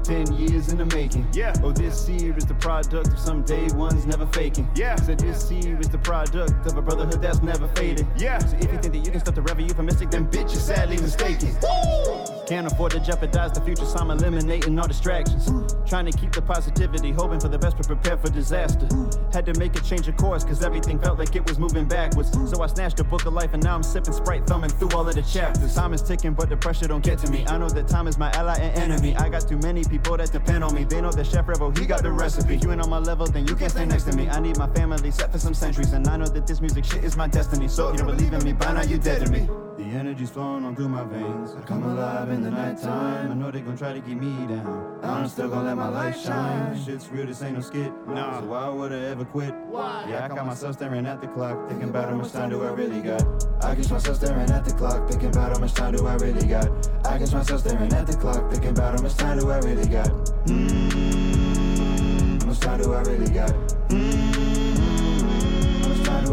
Like 10 years in the making. Yeah. Oh, this here is the product of some day ones never faking. Yeah. So this here is the product of a brotherhood that's never faded. Yeah. So if you think that you can stop the revenue euphemistic, then bitch, you're sadly mistaken. Can't afford to jeopardize the future, so I'm eliminating all distractions. Trying to keep the positivity, hoping for the best, but prepared for disaster. Had to make a change of course, cause everything felt like it was moving backwards. So I snatched a book of life, and now I'm sipping Sprite, thumbing through all of the chapters. Time is ticking, but the pressure don't get to me. I know that time is my ally and enemy. I got too many people that depend on me. They know that Chef Revo, he got the recipe. You ain't on my level, then you can't stay next to me. I need my family set for some centuries, and I know that this music shit is my destiny. So if you don't believe in me, by now you dead to me. The energy's flowing on through my veins. I come alive in the nighttime. I know they gon' try to keep me down. I'm still gon' let my light shine. Shit's real, this ain't no skit. Nah. So why would I ever quit? Why? Yeah, I caught myself staring at the clock, thinking about how much time do I really got. I catch myself staring at the clock, thinking about how much time do I really got. I catch myself staring at the clock, thinking about how much time do I really got. Mmm, how much time do I really got? Mmm,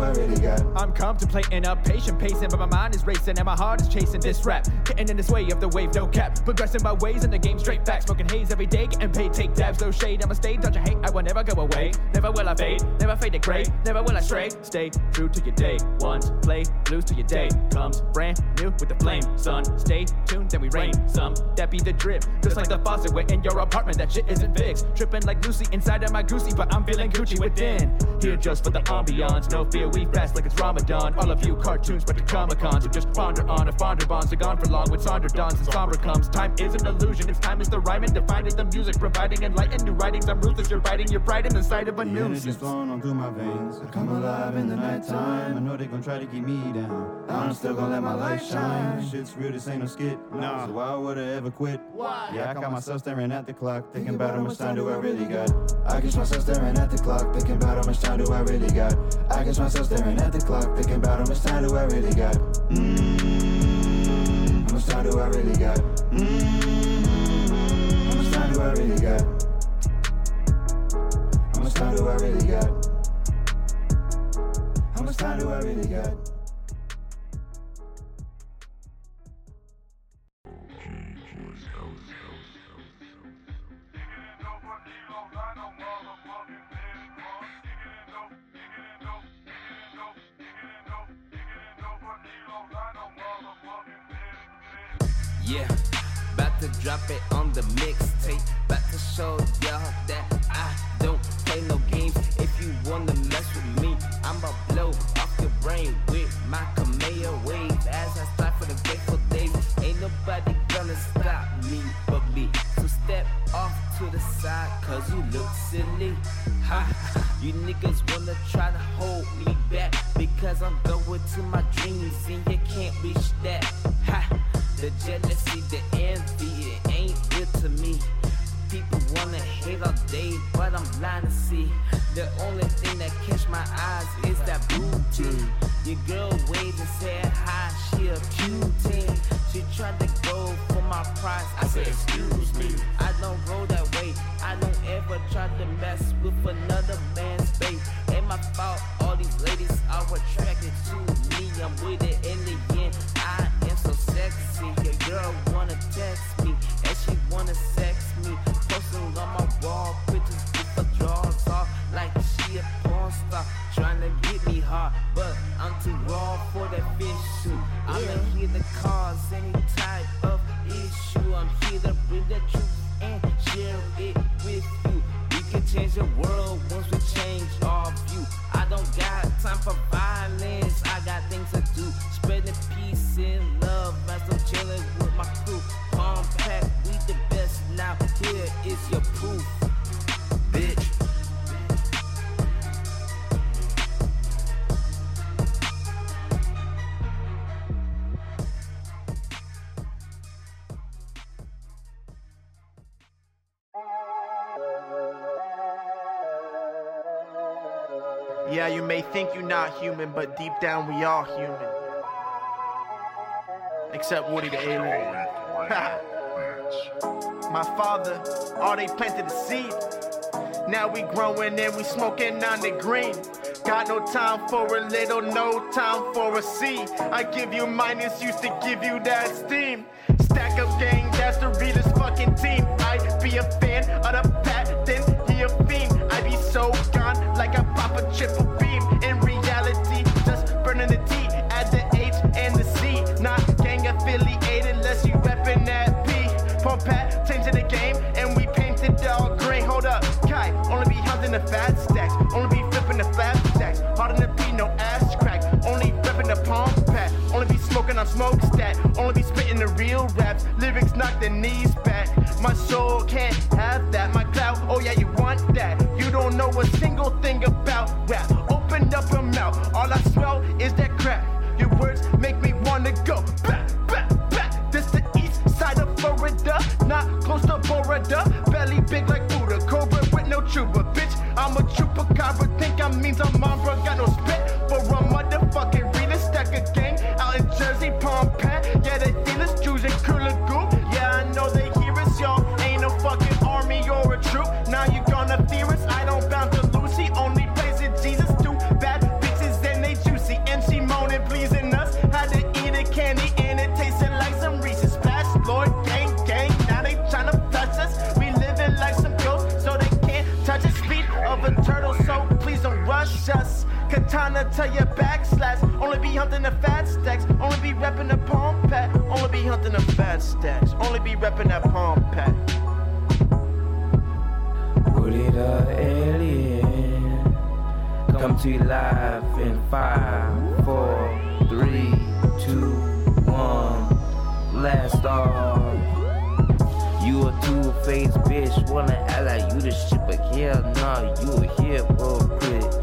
really got? I'm contemplating a patient pacing, but my mind is racing and my heart is chasing this rap. Getting in this way of the wave, no cap. Progressing my ways in the game, straight back. Smoking haze every day, getting paid, take dabs, no shade. I'ma stay, dodge a hate, I will never go away. Never will I fade, never fade to gray, never will I stray. Stay true to your day. Once play, lose to your day. Comes brand new with the flame, son. Stay tuned, then we rain. Some that be the drip, just like the faucet where in your apartment that shit isn't fixed. Tripping like Lucy inside of my goosey, but I'm feeling Gucci within. Here just for the ambiance, no fear, we fast like it's Ramadan. All of you cartoons, but the Comic Cons, so just ponder on a fonder bonds. Are gone for long with Sonder dawns and somber comes. Time is an illusion, it's time is the rhyme and defined the music, providing enlightened new writings. I'm ruthless, you're biting your pride in the sight of a The energy's nuisance. flowing on through my veins. I come alive in the nighttime. I know they gon' try to keep me down. I'm still gon' let my light shine. Shit's real, this ain't no skit. Nah. So why would I ever quit? Why? Yeah, I caught myself staring at the clock, thinking about how much time do I really got. I catch myself staring at the clock, thinking about how much time do I really got. I catch myself staring at the clock, thinking about how much time do I really got. Mmm, how much time do I really got? Mmm, how much time do I really got? How much time do I really got? How much time do I really got? Drop it on the mixtape. About to show y'all that I don't play no games. If you wanna mess with me, I'ma blow off your brain with my Kamehameha wave. As I start for the grateful days, ain't nobody gonna stop me but me. So step off to the side, cause you look silly. Ha, you niggas wanna try to hold me back because I'm going to my dreams and you can't reach that. Ha. The jealousy, the envy, ain't good to me. People wanna hate all day, but I'm blind to see. The only thing that catch my eyes is that booty. Your girl waved and said hi, she a cutie. She tried to go for my prize. I said, excuse me. I don't roll that way. I don't ever try to mess with another man's babe. Ain't my fault. All these ladies are attracted to me. I'm with it in the end. I am so sexy. Your girl wanna text me she wanna sex me. Posting on my wall pictures with her drawers off like she a porn star. Trying to get me hard, but I'm too raw for that fish suit. I'm here to cause any type of issue. I'm here to bring the truth and share it with you. We can change the world once we change our view. I don't got time for is proof, bitch. Yeah, you may think you're not human, but deep down we are human. Except Woody the alien. *laughs* My father, all they planted the seed. Now we growing and we smoking on the green. Got no time for a little, no time for a C. I give you minus, used to give you that steam. Stack up gang, that's the realest fucking team. I be a fan of the patent, he a fiend. I be so gone like I pop a triple beam. In the fat stacks, only be flipping the fat stacks. Hard in the P, no ass crack, only reppin' the Palm Pact, only be smoking on smoke stat, only be spitting the real raps. Lyrics knock the knees back. My soul can't have that. My clout, oh yeah, you want that. You don't know a single thing about rap. Open up your mouth, all I smell is that crap. Your words make me katana to your backslash. Only be hunting the fat stacks. Only be repping the Palm Pact. Only be hunting the fat stacks. Only be repping that Palm Pact. Woody the alien come to live in five, four, three, two, one. Last off. You a two-faced bitch, wanna act like you the shit, but hell nah, you a hypocrite.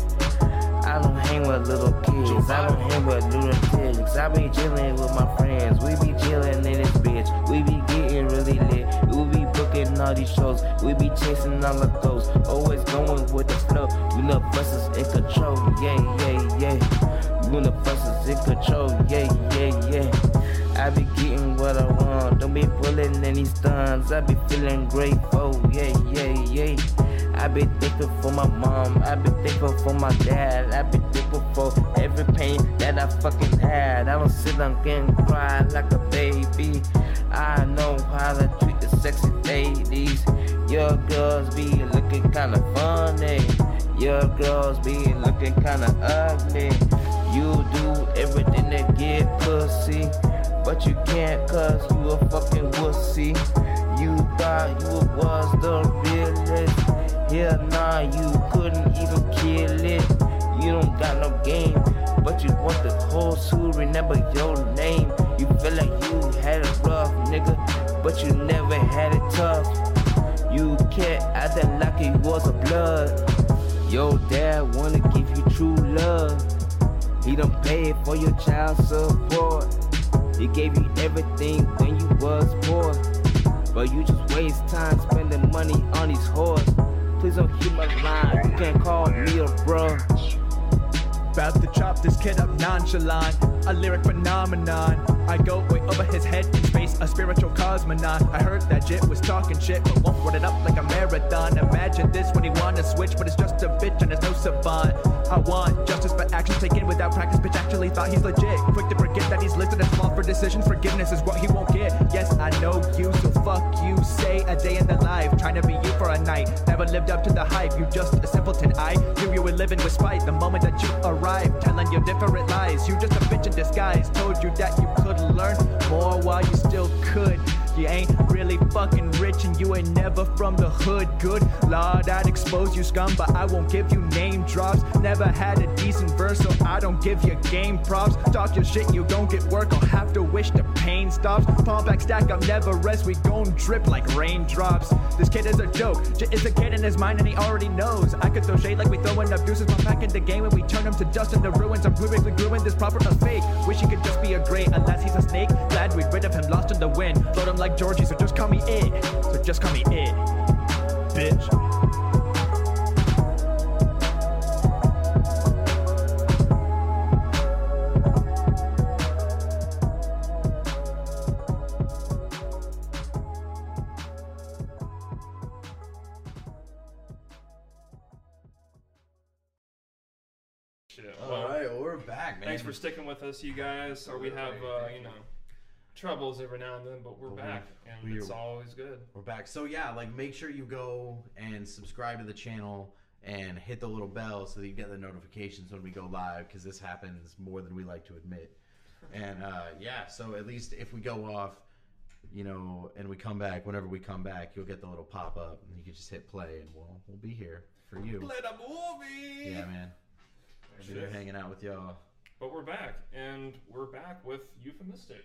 I don't hang with little kids, I don't hang with lunatics. I be chilling with my friends, we be chilling in this bitch. We be getting really lit, we be booking all these shows, we be chasing all the ghosts. Always going with the flow, universes in control, yeah, yeah, yeah. Universes in control, yeah, yeah, yeah. I be getting what I want. Don't be pulling any stunts. I be feeling grateful. Yeah, yeah, yeah. I be thankful for my mom. I be thankful for my dad. I be thankful for every pain that I fucking had. I don't sit and cry like a baby. I know how to treat the sexy ladies. Your girls be looking kinda funny. Your girls be looking kinda ugly. You do everything to get pussy. But you can't cause you a fucking wussy. You thought you was the realest. Hell nah, you couldn't even kill it. You don't got no game, but you want the hoes to remember your name. You feel like you had it rough, nigga, but you never had it tough. You can't act that like it was a blood. Your dad wanna give you true love. He done paid for your child support. He gave you everything when you was poor. But you just waste time spending money on these whores. Please don't hit my line. You can't call me a bro. About to chop this kid up nonchalant, a lyric phenomenon. I go way over his head in space, a spiritual cosmonaut. I heard that Jit was talking shit, but won't run it up like a marathon. Imagine this when he wanna switch, but it's just a bitch and there's no savant. I want justice for actions taken without practice. Bitch actually thought he's legit. Quick to forget that he's listed as flawed for decisions. Forgiveness is what he won't get. Yes, I know you, so fuck you. Say a day in the life, trying to be you for a night. Never lived up to the hype, you just a simpleton. I knew you were living with spite the moment that you arrived, telling you different lies. You just a bitch in disguise. Told you that you could learn more while you still could. You ain't really fucking rich and you ain't never from the hood. Good lord, I'd expose you scum, but I won't give you name drops. Never had a decent verse, so I don't give you game props. Talk your shit, you don't get work, I'll have to wish the pain stops. Palm Pact stack up, never rest, we gon' drip like raindrops. This kid is a joke, Jit is a kid in his mind and he already knows. I could throw shade like we throwing deuces, but back in the game and we turn him to dust in the ruins. I'm quickly growing this proper fake. Wish he could just be a great, unless he's a snake. Glad we rid of him, lost in the wind. Him like Georgie, so just call me it. So just call me it. Bitch. Shit. Well, we're back, man. Thanks for sticking with us, you guys. Or we have, uh, you know, troubles every now and then, but we're But back, and we- it's always good. We're back. So yeah, like make sure you go and subscribe to the channel and hit the little bell so that you get the notifications when we go live because this happens more than we like to admit. And uh, yeah, so at least if we go off, you know, and we come back, whenever we come back, you'll get the little pop up and you can just hit play and we'll we'll be here for you. Play the movie. Yeah, man. We'll be there hanging out with y'all. But we're back, and we're back with euphemistic.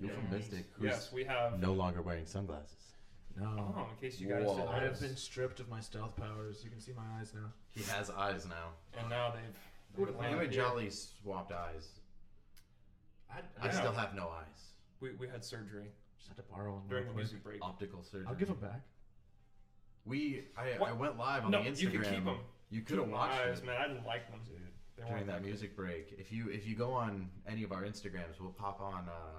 Euphemistic. And Yes, we have. no longer wearing sunglasses. No. Oh, in case you guys Whoa. didn't I have notice. been stripped of my stealth powers. You can see my eyes now. He has eyes now. And now they've. Who would've they've Him landed and here. Jolly swapped eyes. I, I Yeah. still have no eyes. We, we had surgery just had to borrow them during real the quick. music break. Optical surgery. I'll give them back. We I, What? I went live on no, the Instagram. you can keep them. You could have watched eyes, it man. I didn't like them, dude. They during weren't that good. music break. If you if you go on any of our Instagrams, we'll pop on uh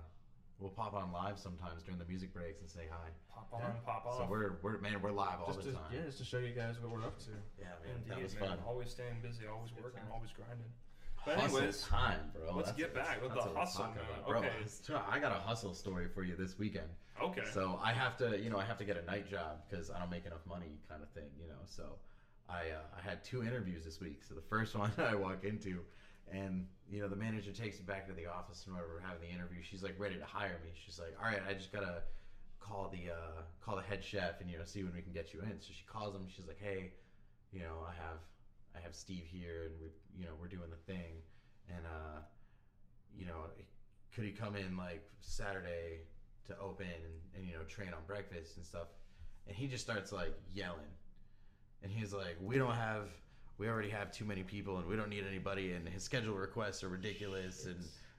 we'll pop on live sometimes during the music breaks and say hi. Pop on, pop off. So we're we're man we're live all Just the to, time. yeah, just to show you guys what we're up to. Yeah, man, Indeed, that was man. fun. Always staying busy, always working, always grinding. But Hustle anyways, time, bro. let's That's- get back with that's the hustle, man. bro. Okay. I got a hustle story for you this weekend. Okay. So I have to, you know, I have to get a night job because I don't make enough money, kind of thing, you know. So I uh, I had two interviews this week. So the first *laughs* one I walk into, and you know the manager takes me back to the office and we're having the interview, she's like ready to hire me. She's like, all right, I just gotta call the uh, call the head chef and you know see when we can get you in. So she calls him. She's like, hey, you know I have I have Steve here and we you know we're doing the thing, and uh, you know could he come in like Saturday to open and, and you know train on breakfast and stuff, and he just starts like yelling and he's like, "We don't have, we already have too many people, and we don't need anybody, and his schedule requests are ridiculous." And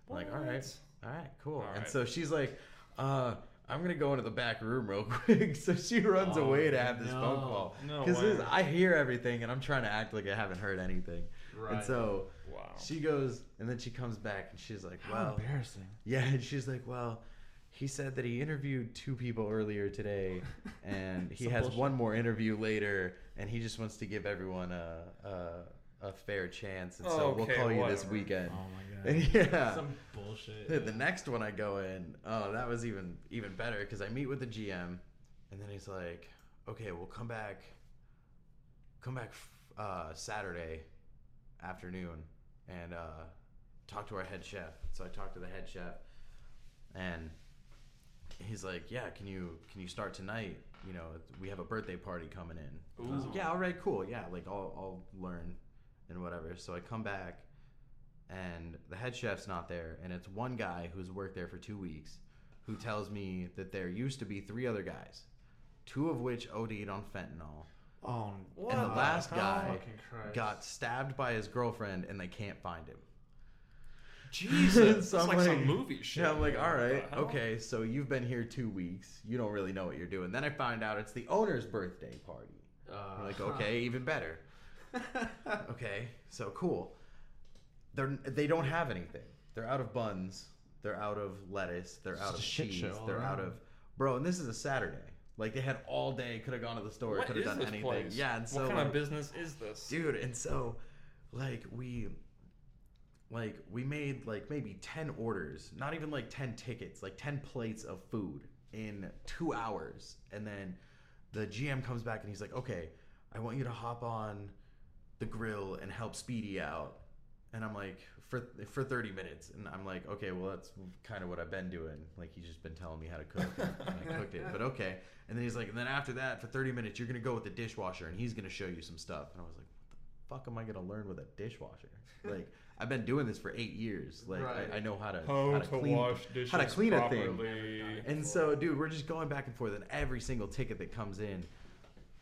I'm like, "All right, all right, cool." All And so she's like, "Uh." I'm gonna go into the back room real *laughs* quick. So she runs Oh, away to have this no. phone call because way. I hear everything and I'm trying to act like I haven't heard anything. Right. And so Wow. she goes and then she comes back and she's like, How "Well, embarrassing. yeah, and she's like, "Well, he said that he interviewed two people earlier today, *laughs* and he has bullshit. one more interview later, and he just wants to give everyone a a, a fair chance, and so we'll Okay, call you this whatever. weekend." Oh my *laughs* god. Yeah, Some bullshit. the, the next one I go in, oh, that was even even better because I meet with the GM, and then he's like, "Okay, we'll come back, come back uh, Saturday afternoon, and uh, talk to our head chef." So I talked to the head chef, and he's like, "Yeah, can you can you start tonight? You know, we have a birthday party coming in." I was like, "Yeah, all right, cool. Yeah, like I'll I'll learn and whatever." So I come back and the head chef's not there and it's one guy who's worked there for 2 weeks who tells me that there used to be three other guys, two of which OD'd on fentanyl. Oh, and the last guy got stabbed by his girlfriend and they can't find him. Jesus, So *laughs* it's I'm like, some movie shit. Yeah, I'm like, all right, hell? okay, so you've been here two weeks. You don't really know what you're doing. Then I find out it's the owner's birthday party. Uh, I'm like, okay, even better. *laughs* okay, so cool. They're they don't have anything. They're out of buns. They're out of lettuce. They're out of cheese. They're out of bro. And this is a Saturday. Like they had all day. Could have gone to the store. Could have done anything. place? Yeah. And so what kind like, of business is this? dude and so like we like we made like maybe 10 orders not even like 10 tickets like 10 plates of food in two hours. And then the gm comes back and he's like okay i want you to hop on the grill and help speedy out. And i'm like for for 30 minutes. And i'm like okay well that's kind of what i've been doing. Like he's just been telling me how to cook and i cooked it but okay. And then he's like and then after that for 30 minutes you're gonna go with the dishwasher and he's gonna show you some stuff. And i was like what the fuck am i gonna learn with a dishwasher? Like i've been doing this for eight years. Like Right. I, I know how to How how to clean wash dishes how to clean a thing. and so, dude, we're just going back and forth, and every single ticket that comes in,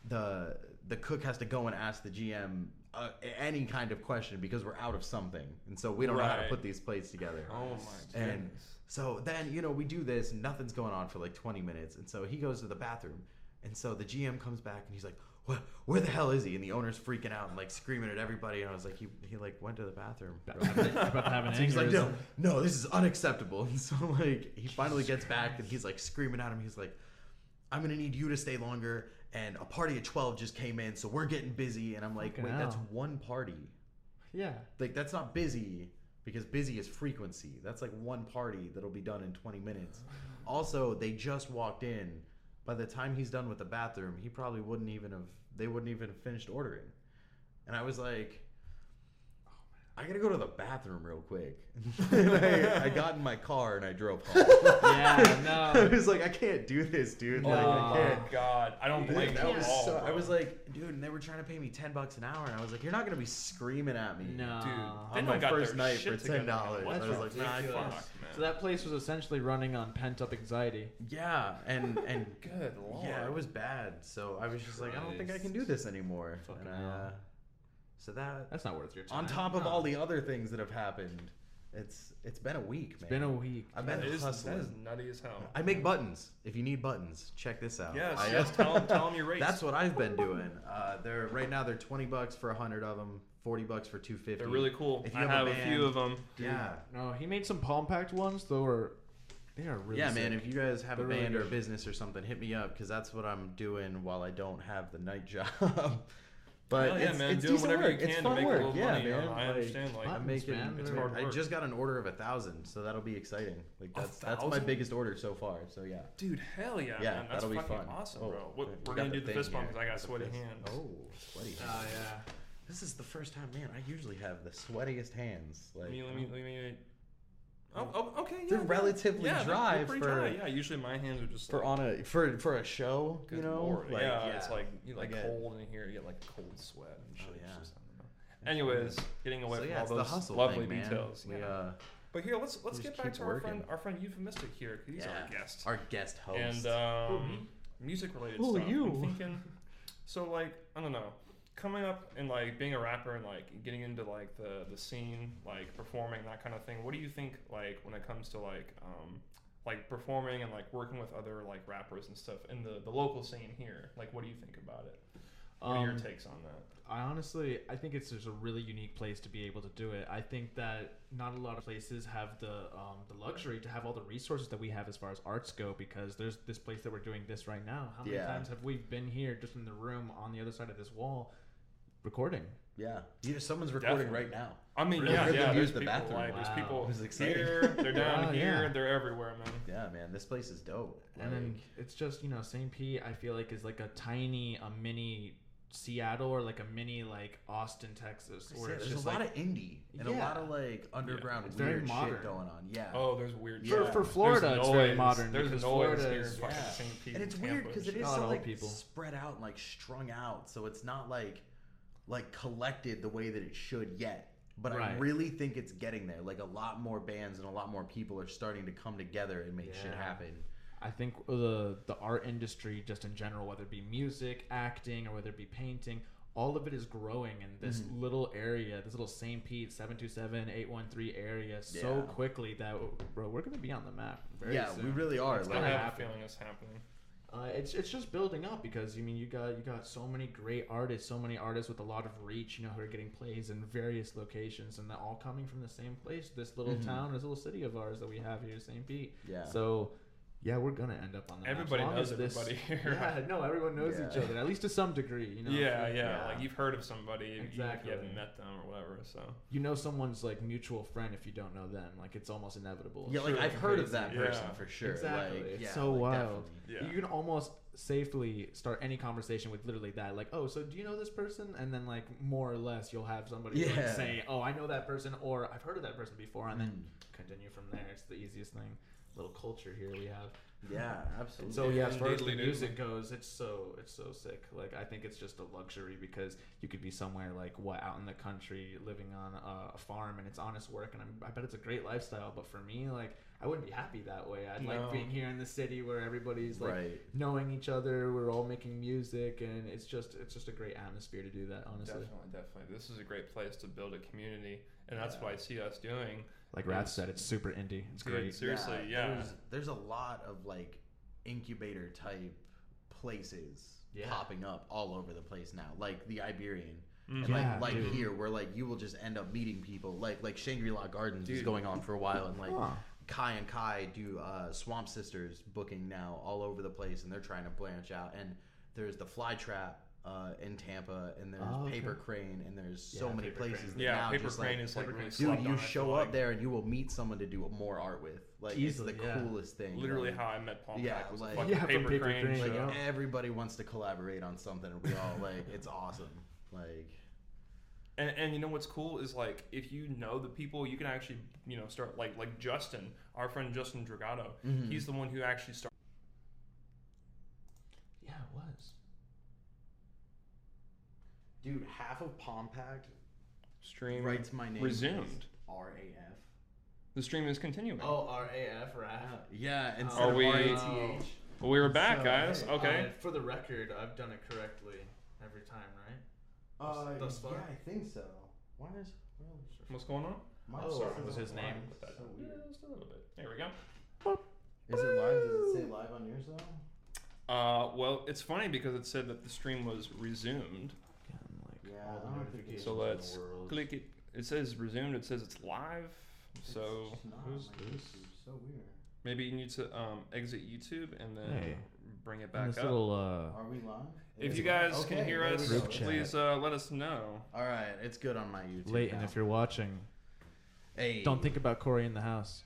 the the cook has to go and ask the GM uh, any kind of question because we're out of something, and so we don't know how to put these plates together. Oh my And goodness. so then, you know, we do this, nothing's going on for like 20 minutes, and so he goes to the bathroom, and so the GM comes back and he's like, "What? Where the hell is he?" And the owner's freaking out and like screaming at everybody, and I was like, "He he like went to the bathroom." about to have an So *laughs* he's like, no, no, this is unacceptable. *laughs* And so like he finally gets back and he's like screaming at him. He's like, I'm gonna need you to stay longer. And a party at 12 just came in, so we're getting busy. And I'm like, Fucking wait, that's hell. one party. Yeah. Like that's not busy because busy is frequency. That's like one party that'll be done in 20 minutes. Also, they just walked in. By the time he's done with the bathroom, he probably wouldn't even have. They wouldn't even have finished ordering. And I was like, I gotta go to the bathroom real quick. *laughs* I, I got in my car and I drove home. Yeah, *laughs* no. I was like, I can't do this, dude. Like, oh I my can't. god, I don't blame that was all. so. I was like, dude, and they were trying to pay me ten bucks an hour, and I was like, you're not gonna be screaming at me, No. Dude, on my first night for ten dollars. I was like, nah, fuck. Man. So that place was essentially running on pent up anxiety. Yeah, and *laughs* and Good lord. yeah, it was bad. So I was just like, I don't think I can do this anymore. Fucking and I, hell. uh, so that That's not worth your time. on top of No. all the other things that have happened, it's it's been a week, It's man. been a week. I've been That is, that hustling. is nutty as hell. I make buttons. If you need buttons, check this out. Yes, I, yes. *laughs* Tell them, tell them your rates. That's what I've been doing. Uh, they're right now they're twenty bucks for a hundred of them, forty bucks for two fifty. They're really cool. If you I have have a a, band- few of them. Yeah, No, he made some Palm Pact ones. Though are they are really yeah, man. sick. If you guys have They're a really band or a good. business or something, hit me up because that's what I'm doing while I don't have the night *laughs* job. But Hell yeah, it's, man, it's doing decent whatever you work. It's can to fun make a work. little yeah, money, you man. know, I understand, like, I'm making. man. It's They're- hard I work. just got an order of a thousand, so that'll be exciting. Like that's that's my thousand? biggest order so far. So yeah. Dude, hell yeah, Yeah, man. That's that'll be fucking fun. awesome, Oh, bro. What, we we're got gonna the do the thing fist bump here. because I got The sweaty fist. hands. Oh, sweaty. Oh hands. yeah. This is the first time, man. I usually have the sweatiest hands. Like Let me, let me, let me. Oh, oh, okay. Yeah, They're yeah. relatively yeah, dry They're for- dry. Yeah, usually my hands are just for like, on a for for a show, you know. lord, Like, yeah, it's like you like get- cold in here. You get like cold sweat and shit. Oh, yeah. just-. Anyways, getting away So, from all those lovely thing, details. We, yeah. uh, but here, let's let's get back to our friend our friend euphemistic here. He's Yeah, our guest. our guest host. And um, music related stuff. you? I'm thinking. So like I don't know, coming up and like being a rapper and like getting into like the the scene, like performing that kind of thing. What do you think like when it comes to like um like performing and like working with other like rappers and stuff in the the local scene here? Like what do you think about it? What are your Um, takes on that? I honestly, I think it's just a really unique place to be able to do it. I think that not a lot of places have the um, the luxury to have all the resources that we have as far as arts go. Because there's this place that we're doing this right now. How many Yeah. times have we been here, just in the room on the other side of this wall, recording? yeah, you someone's recording Definitely. right now. I mean, Really? yeah, Heard them yeah. use There's the people bathroom. like there's Wow. people *laughs* It was exciting. here, they're down *laughs* Oh, here, yeah. they're everywhere, man. Yeah, man, this place is dope. And then Like, it's just you know, St. Pete. I feel like is like a tiny, a mini Seattle or like a mini like Austin, Texas. Where it's there's just a lot like, of indie and a Yeah. lot of like underground It's very weird shit going on. Yeah. Oh, there's weird Yeah. shit. For- for Florida, There's it's very noise. modern There's because noise Florida here in is- fucking Yeah. St. Pete and it's weird because it is Not so all like people. spread out and like strung out, so it's not like like collected the way that it should yet. But I really think it's getting there. Like a lot more bands and a lot more people are starting to come together and make shit happen. I think the the art industry, just in general, whether it be music, acting, or whether it be painting, all of it is growing in this Mm-hmm. little area, this little St. Pete 727 813 area, so Yeah. quickly that bro, we're gonna be on the map. Very Yeah, we really are. It's I Like, gonna have a feeling it's happening. Uh, it's it's just building up because you mean you got you got so many great artists, so many artists with a lot of reach, you know, who are getting plays in various locations, and they're all coming from the same place, this little Mhm. town, this little city of ours that we have here, St. Pete. Yeah. So, yeah, we're gonna end up on the map. As Everybody long knows as this- everybody *laughs* here. Yeah, no, everyone knows each other, at least to some degree. You know, yeah, If yeah, you- Like you've heard of somebody, even if Exactly. you haven't met them or whatever. So You know someone's like mutual friend if you don't know them. Like it's almost inevitable. yeah, like Sure, I've it's heard of that person Yeah. for sure. Exactly. Like, it's yeah, so like, wild. definitely. Yeah. You can almost safely start any conversation with literally that. Like, oh, so do you know this person? And then like more or less you'll have somebody like, say, oh, I know that person, or I've heard of that person before, and then Mm. continue from there. It's the easiest thing. Little culture here we have. Yeah, absolutely. So yeah, as far as the music goes, it's so it's so sick. Like I think it's just a luxury because you could be somewhere like what out in the country living on a, a farm and it's honest work and I'm, I bet it's a great lifestyle. But for me, like I wouldn't be happy that way. I'd No. like being here in the city where everybody's like Right. knowing each other. We're all making music and it's just it's just a great atmosphere to do that. Honestly, definitely, definitely, this is a great place to build a community, and that's Yeah. what I see us doing. Like Rath said, it's super indie. It's Dude, great. seriously, yeah. There's, there's a lot of like incubator type places Yeah. popping up all over the place now, like the Iberian. Mhm. And Yeah, like like dude. here, where like you will just end up meeting people, like like Shangri La Gardens is going on for a while, and like Huh. Kai and Kai do uh, Swamp Sisters booking now all over the place, and they're trying to branch out. And there's the Fly Trap uh, in Tampa, and there's Oh, okay. Paper Crane, and there's so Yeah, many Paper Crane. places. That Yeah, now Paper just, Crane like, is like really Dude, you show up like. there and you will meet someone to do more art with. Like Easily, it's the yeah. coolest thing. Literally like, how I met Paul Yeah, Pack was like- Yeah, paper, Paper crane, Crane, like yeah. everybody wants to collaborate on something. and We all like *laughs* it's awesome. Like And, and you know what's cool is like if you know the people, you can actually you know start like like Justin, our friend Justin Dragato. Mhm. He's the one who actually started. Yeah, it was. Dude, half of Palm Pact Stream writes my name resumed. R A F. The stream is continuing. Oh, R A F Raf. Yeah, instead Are of we- R A T H. Well, we were back, So, guys. hey, Okay. uh, for the record, I've done it correctly every time, right? Uh, Thus far? yeah, I think so. Why is well, What's going on? my Oh, stuff was is his name? online. It's so Yeah, weird. just a little bit. There we go. Is it live? Does it say live on yours though? Uh, well, it's funny because it said that the stream was resumed. Again, like Yeah, all I the don't think notifications. So in the let's world. click it. It says resumed. It says it's live. So It's not who's on my this? So weird. maybe you need to um, exit YouTube and then Hey. bring it back this up. little uh, Are we live? if you guys live? can hear us, we go. Group chat. please uh, let us know. All right, it's good on my YouTube. Leighton, now. if you're watching, Hey. don't think about Corey in the house.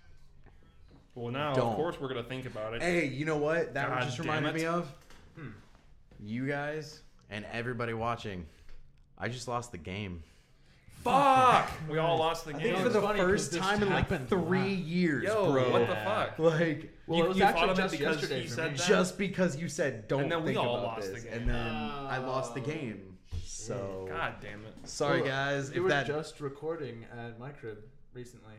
Well, now Don't. of course we're gonna think about it. Hey, you know what? That God just reminded it. me of Hmm. you guys and everybody watching. I just lost the game. Fuck! *laughs* We all lost the I game. think for the funny 'cause first this time in like happened. three Wow. years, Yo, bro. what the fuck? *laughs* Like, Well, You- it was you actually thought of it just because yesterday he for said me. that? just because you said don't And then we think all about lost this, the game. and then I lost the oh, game. So God damn it. sorry Well, guys. We If were that just recording at my crib recently.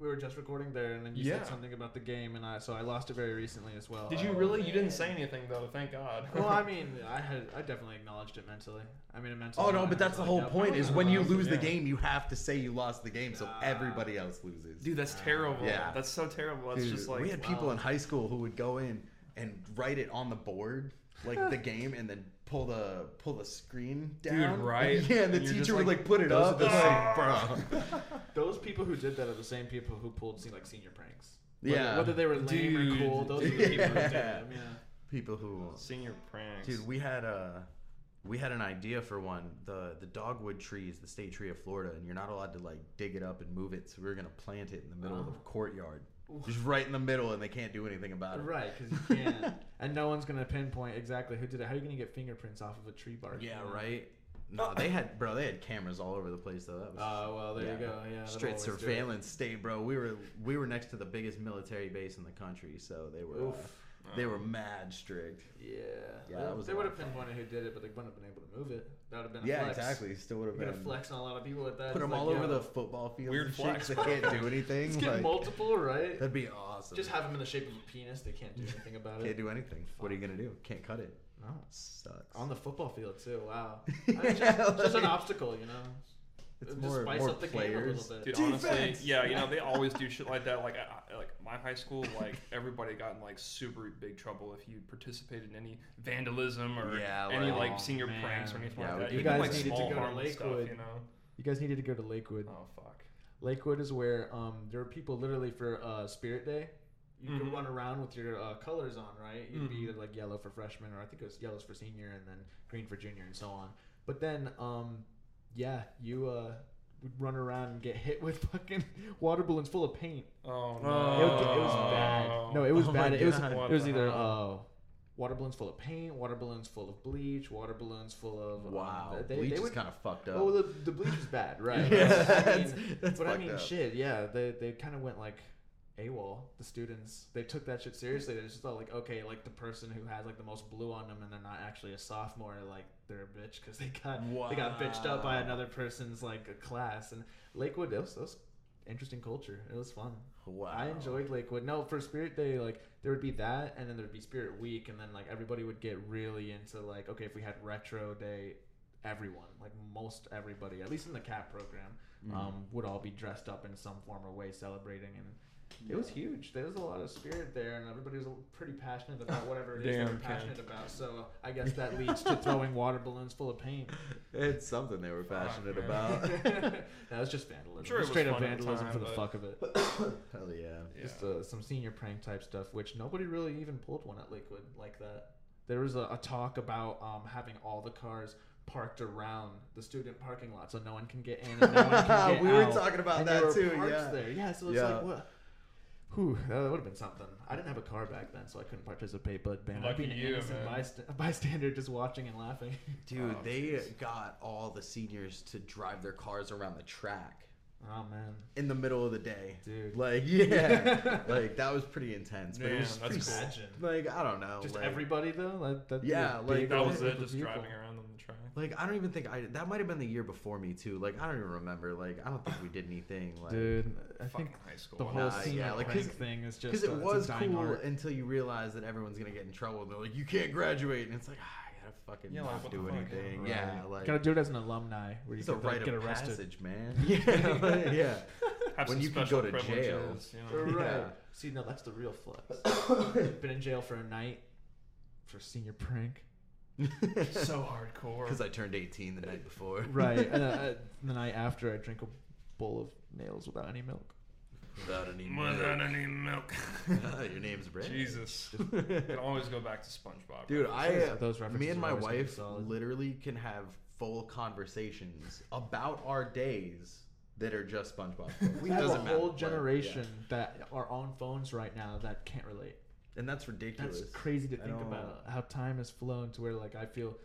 We were just recording there, and then you Yeah. said something about the game, and I so I lost it very recently as well. Did you really? You didn't say anything though. Thank God. well, I *laughs* mean, I had I definitely acknowledged it mentally. I mean, it mentally. Oh no, but that's the whole yep, point. Is when you lost. *laughs* lose the Yeah. game, you have to say you lost the game, so everybody else loses. Dude, that's terrible. Yeah. That's so terrible. That's Dude, just like we had people in high school who would go in and write it on the board, like the *laughs* game, and then pull the pull the screen down. Dude, *laughs* right? Yeah, and the And teacher would like, like put it those up. are the Like, bro. *laughs* Those people who did that are the same people who pulled se- like senior pranks. Whether, Yeah. whether they were lame or cool, those are the *laughs* people who did Yeah. them. Yeah. People who senior pranks. Dude, we had a we had an idea for one. The the dogwood tree is the state tree of Florida, and you're not allowed to like dig it up and move it. So we were gonna plant it in the middle of the Oh. courtyard, just right in the middle, and they can't do anything about it. Right, because you can't, *laughs* and no one's gonna pinpoint exactly who did it. How are you gonna get fingerprints off of a tree bark? Yeah, right. No, they had bro. They had cameras all over the place though. That was Oh, well, there you go. Yeah, straight always do it. surveillance state, bro. We were we were next to the biggest military base in the country, so they were uh, Oof. They were um, mad strict. Yeah, Yeah, that was they a would lot have of fun. pinpointed who did it, but they wouldn't have been able to move it. That would have been a Yeah, flex. exactly. Still would have You're gonna been. flex on a lot of people with that. Put It's them like, all over yo, the football field. Weird and shit, flex, 'cause They can't do *laughs* anything. Let's get like, multiple, right? That'd be awesome. Just have them in the shape of a penis. They can't do anything about it. Can't do anything. What are you gonna do? Can't cut it. No. Sucks. On the football field too. Wow. *laughs* Yeah, it's just, just an like- obstacle, you know. It's Just more- spice more up the players. game a little bit. Dude, honestly, yeah, you know they always do shit like that. Like, I, I- like my high school, like *laughs* everybody got in like super big trouble if you participated in any vandalism or Yeah, any like- like senior man. pranks or anything Yeah, like that. You Even, guys like, needed to go to harmless stuff, Lakewood. you know. You guys needed to go to Lakewood. Oh fuck. Lakewood is where um there were people literally for uh, Spirit Day. You Mhm. could run around with your uh, colors on, right? You'd be Mhm. either like yellow for freshman, or I think it was yellows for senior, and then green for junior, and so on. But then, um, yeah, you uh would run around and get hit with *laughs* fucking water balloons full of paint. Oh It, no. was, it was bad. No, it was Oh bad. It was it was either uh, water balloons full of paint, water balloons full of bleach, water balloons full of um, Wow, they, bleach they is kind of fucked up. Oh, the, the bleach is bad, *laughs* right? Yeah, But I that's- mean, that's but I mean, up. shit. Yeah, they they kind of went like AWOL. The students they took that shit seriously. They just thought like, okay, like the person who has like the most blue on them and they're not actually a sophomore, like they're a bitch because they got they got bitched up by another person's like a class. And Lakewood, it was, it was interesting culture. It was fun. wow. I enjoyed Lakewood. No, for Spirit Day, like there would be that, and then there'd be Spirit Week, and then like everybody would get really into like, okay, if we had Retro Day, everyone, like most everybody, at least in the CAP program, Mm. um, would all be dressed up in some form or way, celebrating, and it was huge. There was a lot of spirit there, and everybody was pretty passionate about whatever it is they were Damn, Ken. passionate about. So I guess that leads to throwing water balloons full of paint. *laughs* It's something they were passionate man. about. *laughs* *laughs* that was just vandalism. sure it was Straight up fun at the vandalism time, for the but- fuck of it. *coughs* Hell yeah. Yeah. Just uh, some senior prank type stuff, which nobody really even pulled one at Lakewood like that. There was a, a talk about um, having all the cars parked around the student parking lot so no one can get in and no one can get We were out. talking about And that they were too, parked yeah. There. Yeah, so it's Yeah. like what? Whew, that would have been something. I didn't have a car back then, so I couldn't participate. But man, I'd be an you, innocent bysta- *laughs* bystander just watching and laughing. Dude, Oh, they jeez. got all the seniors to drive their cars around the track Oh man, in the middle of the day. dude. Like, yeah. *laughs* like, that was pretty intense. But it Man, was that's pretty, cool. Imagine. Like, I don't know. Just like, everybody though. That, that'd be a Yeah, like, That was group it, just people. driving around on the track. Like, I don't even think I. That might have been the year before me, too. Like, I don't even remember. Like, I don't think we did anything. Like, Dude, I think high school. the whole Nah, yeah, like, prank 'cause- thing is just Because it uh, it's a was dying cool art. until you realize that everyone's gonna get in trouble. And they're like, "You can't graduate," and it's like, ah, I gotta fucking Yeah, like, not what do fuck? anything. Right. Yeah, like gotta do it as an alumni where you it's a like, get of arrested. passage, man. *laughs* Yeah, *laughs* like, yeah. Have when you can go to jail. you know? Right. Yeah. See, no, that's the real flex. *coughs* Been in jail for a night for senior prank. *laughs* so hardcore. Because I turned 18 the night before. Right. and uh, the night after, I drink a bowl of nails without any milk. Without any Without milk. any milk. *laughs* Your name's Brad. Jesus. *laughs* Can always go back to SpongeBob. Dude, I references. uh, Those references me and my always gonna be wife literally can have full conversations about our days that are just SpongeBob. quotes. *laughs* We have a matter whole generation yeah. that are on phones right now that can't relate. and that's ridiculous. That's crazy to I think don't- about how time has flown to where like I feel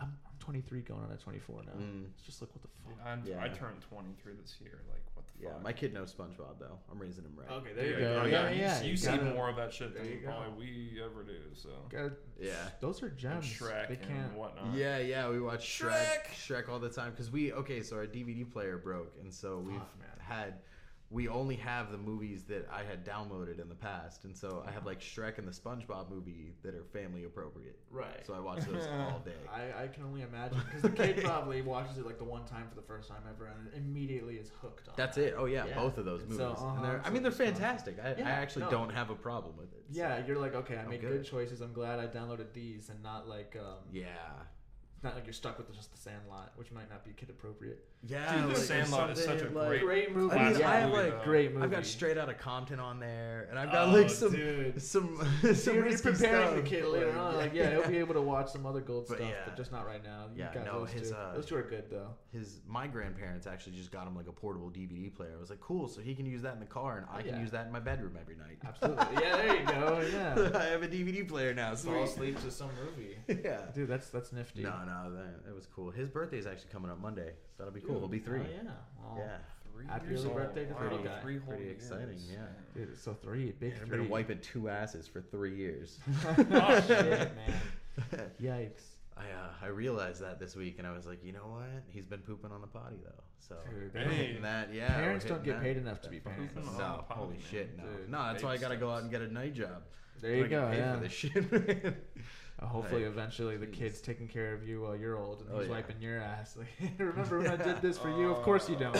I'm, I'm 23 going on at 24 now. Mm. It's just like what the fuck. I'm, Yeah. I turned 23 this year. Like, what the Yeah, my kid knows SpongeBob though. I'm raising him right. Okay, there you Yeah, go. you- Yeah, you- yeah. You, you see gotta- more of that shit than you probably we ever do. So. gotta- Yeah. Those are And gems. Shrek they and can't. whatnot. Yeah, yeah, we watch Shrek, Shrek! Shrek all the time because we okay. So our DVD player broke, and so we've Fuck, man. had we only have the movies that I had downloaded in the past, and so I have like Shrek and the SpongeBob movie that are family appropriate. Right. So I watch those *laughs* all day. I, I can only imagine because the kid probably watches it like the one time for the first time ever and immediately is hooked on. That's that. it. Oh yeah, both of those movies. so, uh-huh, they're, I mean, they're fantastic. I, Yeah, I actually no. don't have a problem with it. so- Yeah, you're like, okay, I I'm made good. good choices. I'm glad I downloaded these and not like, um, Yeah. Not like you're stuck with just the Sandlot, which might not be kid appropriate. Yeah, Dude, The like, Sandlot is such a like- great, Great movie. I mean, classic I have movie, like though. Great I've got Straight Out of Compton on there, and I've got Oh, like some dude. some *laughs* So some you're risky preparing stuff. the kid but, later on. Like, yeah, he'll be able to watch some other gold But stuff, yeah. but just not right now. You Yeah, got no, those his, two. uh, those two are good though. his my grandparents actually just got him like a portable DVD player. I was like, cool, so he can use that in the car, and I Oh, can use that in my bedroom every night. Absolutely. yeah, there you go. *laughs* Yeah. I have a DVD player now. Fall Sweet. asleep to some movie. *laughs* yeah. Dude, that's that's nifty. No, no, that, that was cool. His birthday is actually coming up Monday, so that'll be cool. He'll be three. Oh, yeah. Well, Yeah. Three Happy years old. birthday to Wow, Three whole Pretty years. exciting, yeah. Dude, so three, big I've been wiping two asses for three years. *laughs* oh shit, *laughs* man. Yikes. I uh, I realized that this week, and I was like, you know what? He's been pooping on the potty though. So Dude, we're they hitting don't- that, yeah. parents don't get that- paid enough to be fucking- parents. on No, potty, holy man. shit, no. Dude, no, that's why I gotta go out and get a night job. There So you get go. paid Yeah. For this shit. *laughs* man. Uh, hopefully, Like, eventually, the kid's taking care of you while you're old, and Oh, he's yeah. wiping your ass. *laughs* Like, remember when I did *laughs* this for you? Of course you don't.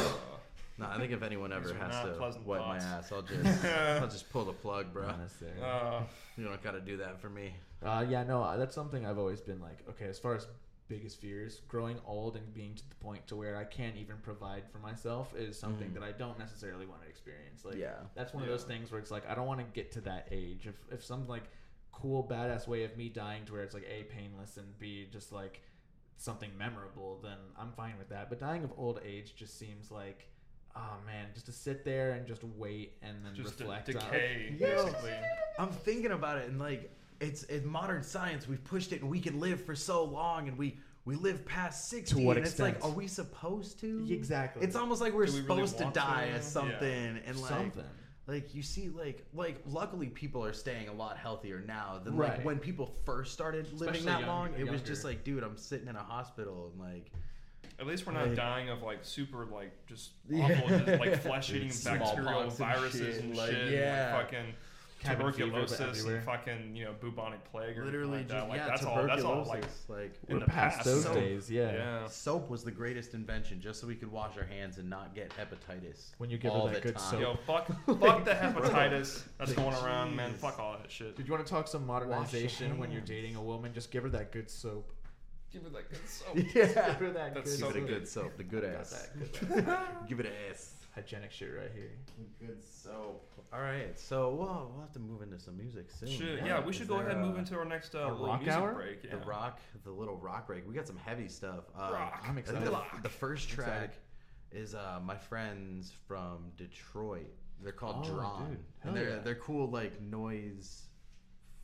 no, I think if anyone ever has to wipe thoughts. my ass, I'll *laughs* just I'll just pull the plug, bro. Honestly. Uh, You don't gotta do that for me. Uh, yeah, no, uh, that's something I've always been like, okay, as far as biggest fears, growing old and being to the point to where I can't even provide for myself is something Mhm. that I don't necessarily want to experience. Like, Yeah. that's one of those things where it's like I don't want to get to that age. If if some like cool badass way of me dying to where it's like a painless and b just like something memorable, then I'm fine with that. But dying of old age just seems like. Oh man, just to sit there and just wait and then just reflect on decay, *laughs* Yo. basically. I'm thinking about it, and like it's in modern science, we've pushed it, and we can live for so long, and we we live past sixty. to what and it's like, are we supposed to? Exactly. It's almost like we're Do we really supposed to die to? as something, Yeah. and like something. Like you see, like like luckily people are staying a lot healthier now than Right. like when people first started living Especially that young- long. It was just like, dude, I'm sitting in a hospital, and like At least we're not Like- dying of like super like just *laughs* Yeah. awful just, like flesh eating Smallpox bacterial and viruses shit, and like, shit, yeah. and, like fucking Cabin fever, but tuberculosis everywhere. and fucking you know bubonic plague or literally anything just like that. Like yeah, that's all. That's all like tuberculosis, like in We're the past past. those So- days, yeah. yeah. soap was the greatest invention, just so we could wash our hands and not get hepatitis. When you give her all that the good time. soap. Yo, fuck, *laughs* fuck the hepatitis that's Like, going around, man. Fuck all that shit. Did you want to talk some modernization when you're dating a woman? Just give her that good soap. Give her that good *laughs* soap. Yeah. Give her that That's good so Give it a soap. good soap, the good *laughs* ass. good ass. Give it an ass. Hygienic shit right here. Good soap. All right, so well, we'll have to move into some music soon. Shit, man. yeah, we Is should go ahead and move into our next uh, little rock music hour? break. Yeah. the rock, the little rock break. We got some heavy stuff. Uh, Rock. I'm excited. the, the first track is uh, my friends from Detroit. They're called Oh, Drawn, dude. and they're yeah. they're cool like noise,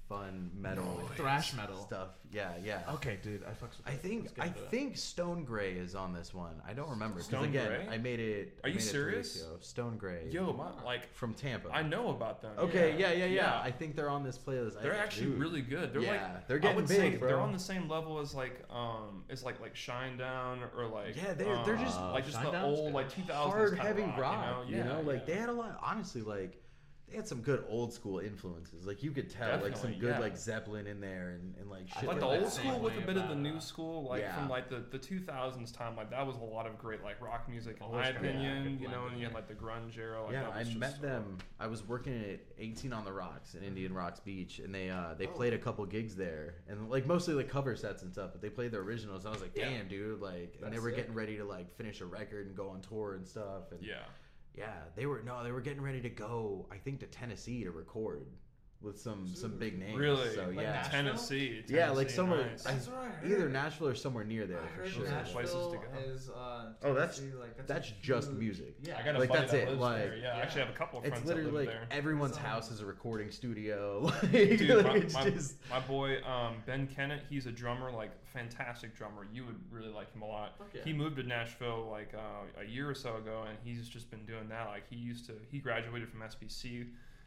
fun metal, Thrash metal. stuff. Yeah, yeah. Okay, dude, I fucks with I that. think I that. think Stone Gray is on this one. I don't remember because Stone again Gray? I made it. Are I you made it three serious? ago. Stone Gray. Yo, my, like from Tampa. I know about them. Okay, yeah, yeah, yeah. Yeah. I think they're on this playlist. They're think, actually dude. really good. They're yeah, like they're I getting would big, say bro. they're on the same level as like um it's like like Shinedown or like Yeah, they're- they're just- uh, like just the Shinedown's old good. like 2000s hard, heavy rock, rock. you know, You know, Yeah, like they had a lot. Honestly, like they had some good old school influences. Like you could tell, like some Definitely, good yeah. like Zeppelin in there and, and like shit. like the that. old same school with a bit of the new school, like yeah. from like the, the 2000s time, like that was a lot of great like rock music in Always my got, yeah, opinion. good you know, blend and you had there. like the grunge era. Like, yeah, that I was just, met them. I was working at 18 on the Rocks in Indian Rocks Beach, and they uh, Oh. they played a couple gigs there, and like mostly like cover sets and stuff. But they played the originals. And I was like, Yeah. damn, dude, like, and they That's were sick. getting ready to like finish a record and go on tour and stuff. And Yeah. Yeah, they were no, they were getting ready to go. I think to Tennessee to record with some some big names. Really? So Like yeah, Nashville? Tennessee, Yeah, like somewhere nice. I- That's what I heard. either Nashville or somewhere near there I for heard sure. Nashville Places to go. is. Uh, Oh, that's like, that's, that's just huge- music. Yeah, I got a like buddy that's that it. lives Like there. Yeah, I actually have a couple of it's friends that literally live like there. everyone's house is a recording studio. Like, *laughs* Dude, like, my, my, just my *laughs* boy um, Ben Kennett, he's a drummer, like fantastic drummer. You would really like him a lot. Fuck yeah. He moved to Nashville like uh, a year or so ago, and he's just been doing that. Like he used to, he graduated from SPC,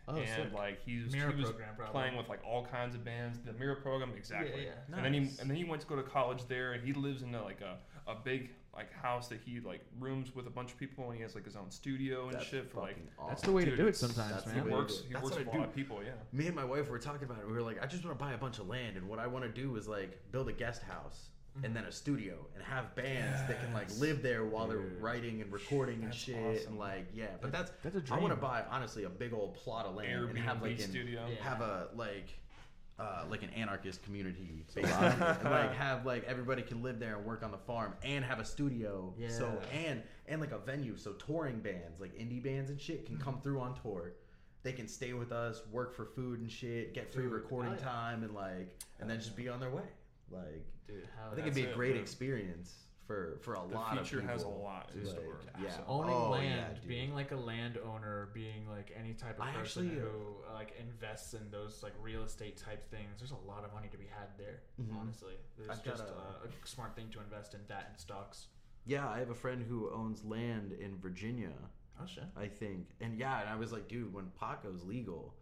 Oh, and sick. like he was, MIRA he was program, probably. playing with like all kinds of bands. The MIRA program, exactly. yeah. And then he and then he went to go to college there, and he lives in a, like a, a big like house that he like rooms with a bunch of people, and he has like his own studio and That's shit for like. fucking That's the way to do it sometimes, that's man. He works. He That's works what with I a lot of people. Yeah. me and my wife were talking about it. We were like, I just want to buy a bunch of land, and what I want to do is like build a guest house and then a studio and have bands that can like live there while they're writing and recording and shit awesome. and like yeah. But that's That's a I want to buy honestly a big old plot of land and have like an, studio. Yeah. have a like. Uh, like an anarchist community, *laughs* basically, and like have like everybody can live there and work on the farm, and have a studio. So Yeah. and and like a venue, so touring bands, like indie bands and shit, can Mm-hmm. come through on tour. They can stay with us, work for food and shit, get free Dude, recording hell yeah. time, and like, and then just be on their way. Like, Dude, I think it'd be a great bro. experience for for a The lot of people. future people. has a lot in Like, store. Yeah, owning Oh, land, yeah, being like a landowner, being like any type of I person actually, uh, who uh, like invests in those like real estate type things. There's a lot of money to be had there. Mhm. Honestly, there's I've got just a- uh, a smart thing to invest in that and stocks. Yeah, I have a friend who owns land in Virginia, Oh shit. I think, and yeah, and I was like, dude, when pot goes legal.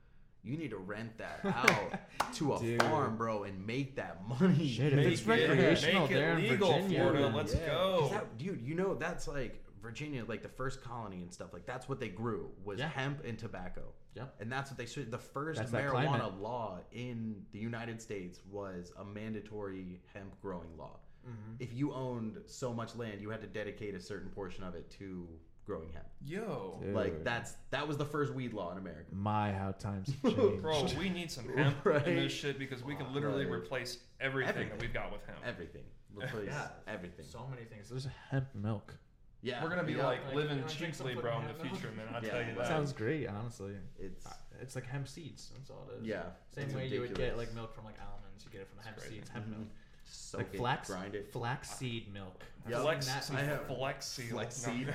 You need to rent that out *laughs* to a Dude. farm, bro, and make that money. Shit, if Make it's it- recreational make it there in legal, Virginia, Florida. then- Let's Yeah, 'cause go. that- dude. You know that's like Virginia, like the first colony and stuff. Like that's what they grew was Yeah. hemp and tobacco. Yep. And that's what they should. The first That's that marijuana climate. law in the United States was a mandatory hemp growing law. Mm-hmm. If you owned so much land, you had to dedicate a certain portion of it to growing hemp. Yo, Like that's that was the first weed law in America. My how times *laughs* have changed. bro, we need some hemp Right. in this shit because we can literally Right. replace everything, Everything. that we've got with hemp. Everything. *laughs* Replace Yeah. everything. So many things. There's hemp milk. yeah. We're gonna be yeah. like Like, living you wanna drink some cheaply, bro, in the hemp milk? future, man. I'll *laughs* Yeah, tell you that that. Sounds great, honestly. It's It's like hemp seeds. That's all it is. yeah. Same it's way you would get like milk from like almonds. You get it from hemp crazy. seeds, hemp milk. Mm-hmm. Soak like it, flax, grind it. flaxseed milk. Yep. Flex, That- I have- flex seal. Flex seed.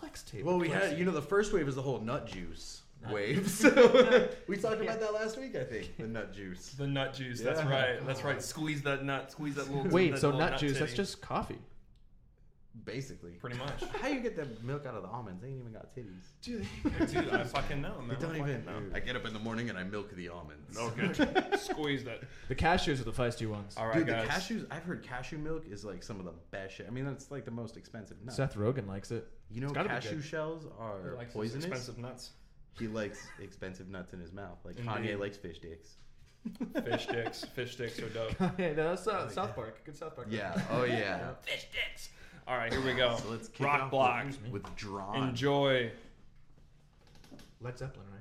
Flex *laughs* tape. Well, we had, you know, the first wave is the whole nut juice Nut- wave. So *laughs* *laughs* we talked Yeah. about that last week, I think. The nut juice. The nut juice. That's Yeah. right. That's right. Squeeze that nut. Squeeze that little. Wait, that so little nut juice? That's just coffee. Basically. pretty much. *laughs* How you get the milk out of the almonds? They ain't even got titties. Dude, dude, I fucking know, man. They don't I fucking even. know. I get up in the morning and I milk the almonds. *laughs* Good. Squeeze that. The cashews are the feisty ones. All right, Dude, guys. the cashews. I've heard cashew milk is like some of the best shit. I mean, that's like the most expensive nut. Seth Rogen likes it. you know, gotta be cashew good. shells He are likes his poisonous. expensive nuts. He likes *laughs* expensive nuts in his mouth. Like Indeed. Kanye likes fish dicks. Fish sticks. Fish sticks are dope. yeah, that's uh, Oh, South yeah. Park. Good South Park. Yeah. Oh yeah. Fish sticks. All right, here we go. So let's kick Rock block. with, with drawn. Enjoy. Led Zeppelin, right?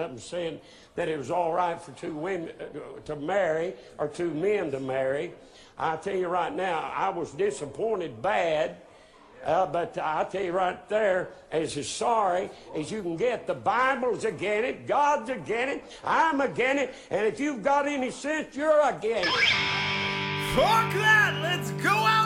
up and saying that it was all right for two women uh, to marry or two men to marry. I tell you right now, I was disappointed bad. Uh, but I tell you right there, as sorry as you can get, the Bible's against it, God's against it, I'm against it, and if you've got any sense, you're against it. Fuck that! Let's go out!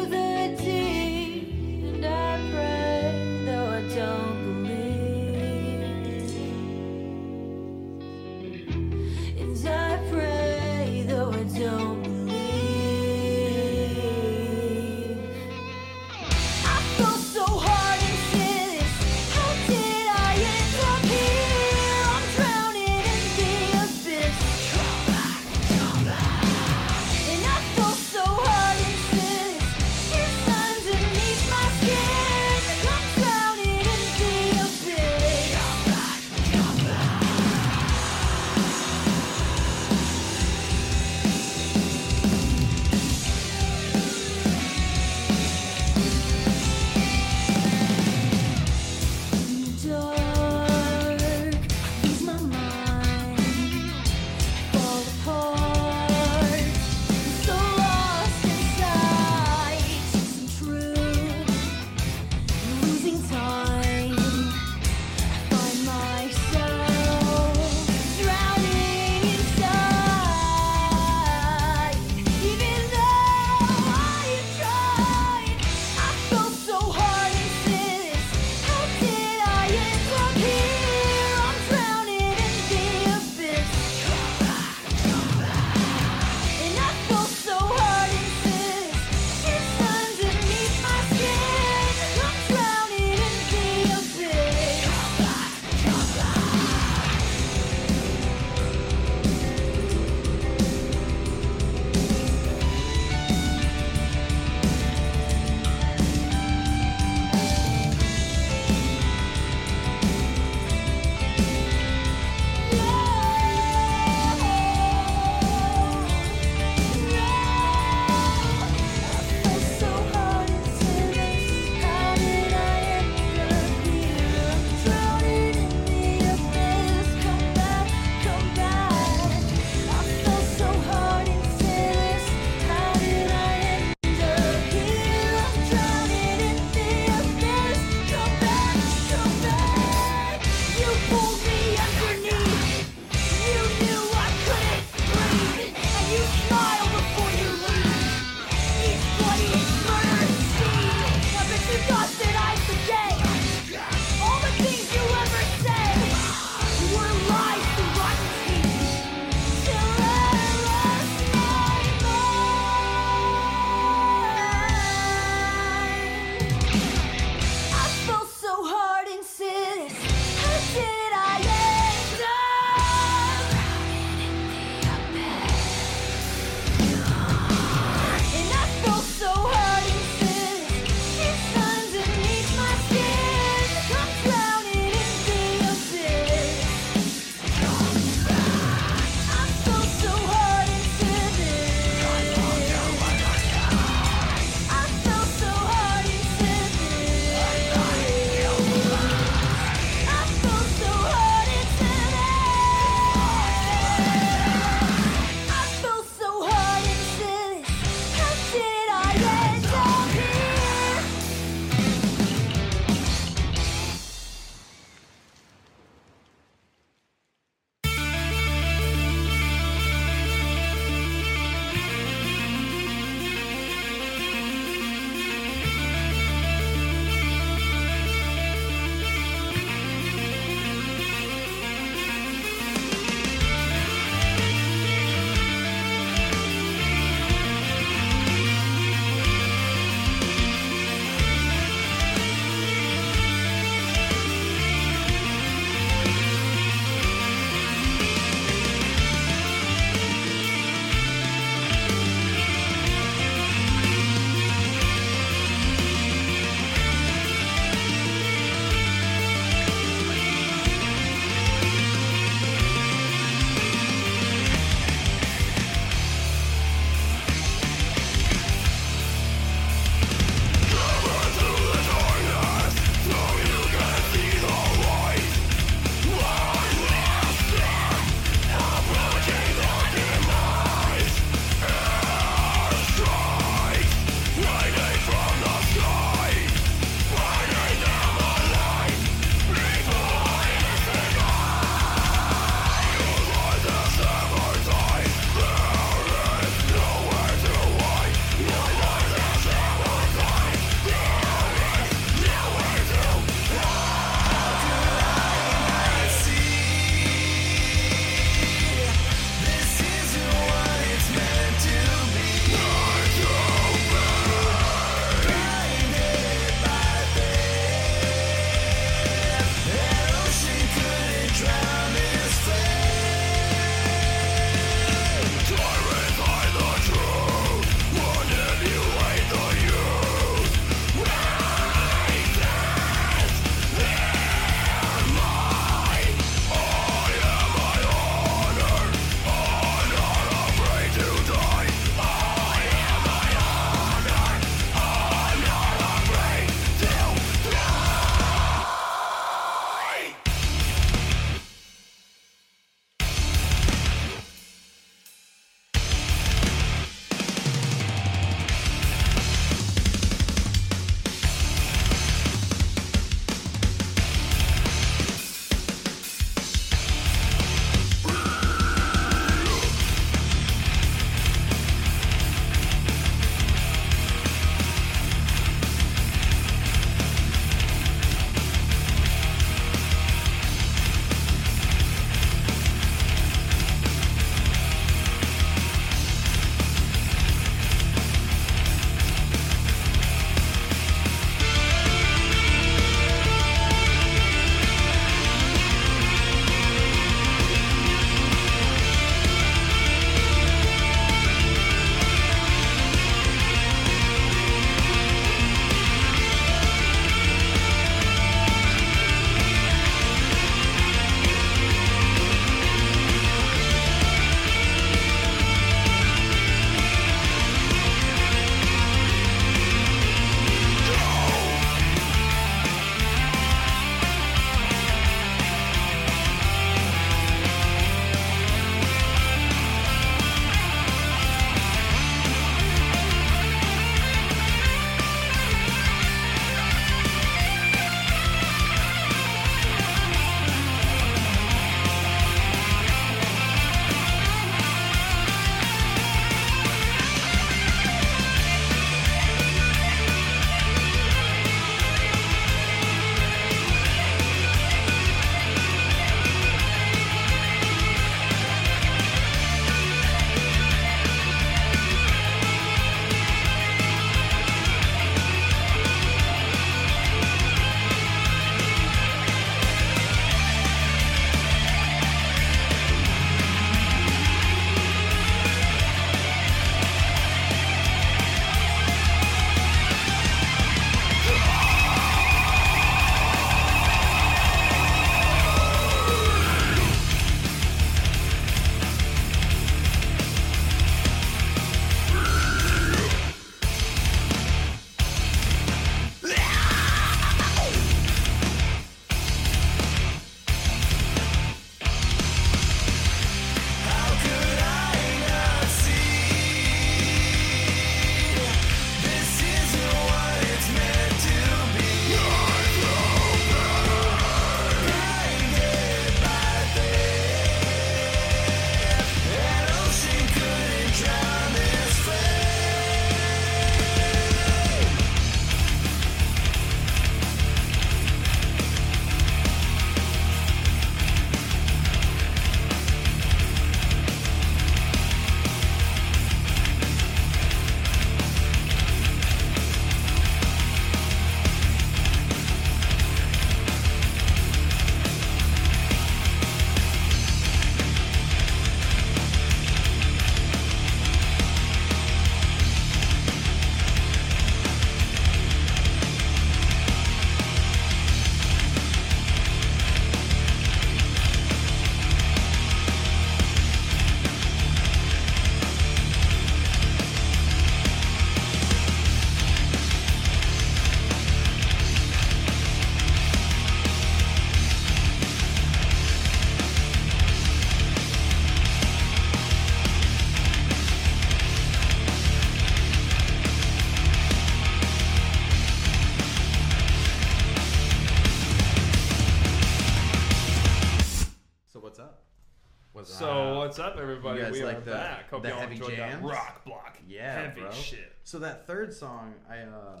You guys We are like the, back. Hope the y'all heavy enjoyed that jams? rock block. Yeah, Heavy bro. shit. So that third song, I uh,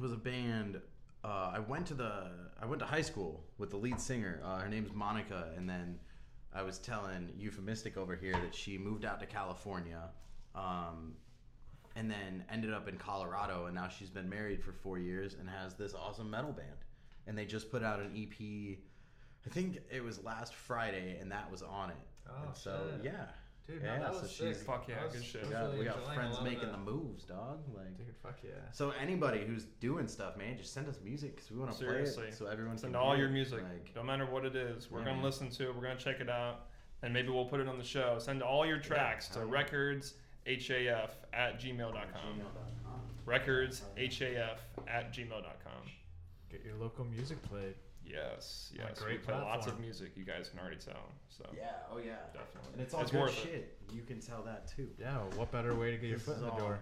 was a band. Uh, I went to the I went to high school with the lead singer. Uh, her name's Monica, and then I was telling Euphemistic over here that she moved out to California, um, and then ended up in Colorado, and now she's been married for four years and has this awesome metal band. And they just put out an EP. I think it was last Friday, and that was on it. Oh, And so shit. yeah. Dude, no, yeah, that so was she's sick. Fuck yeah, I was- good shit. I we was got, really we got enjoying friends lot of making the moves, dog. Like, Dude, fuck yeah. so anybody who's doing stuff, man, just send us music because we want to play it, so everyone Send can all hear your music, Like, no matter what it is. We're Yeah, gonna man. listen to it. We're gonna check it out, and maybe we'll put it on the show. Send all your tracks to records haf at gmail.com. Records haf at gmail.com. Get your local music played. Yes, On a yes. great we play lots of music. You guys can already tell. So yeah, oh yeah, definitely. and it's all It's good worth it. shit. You can tell that too. Yeah, what better way to get your foot in the all- door?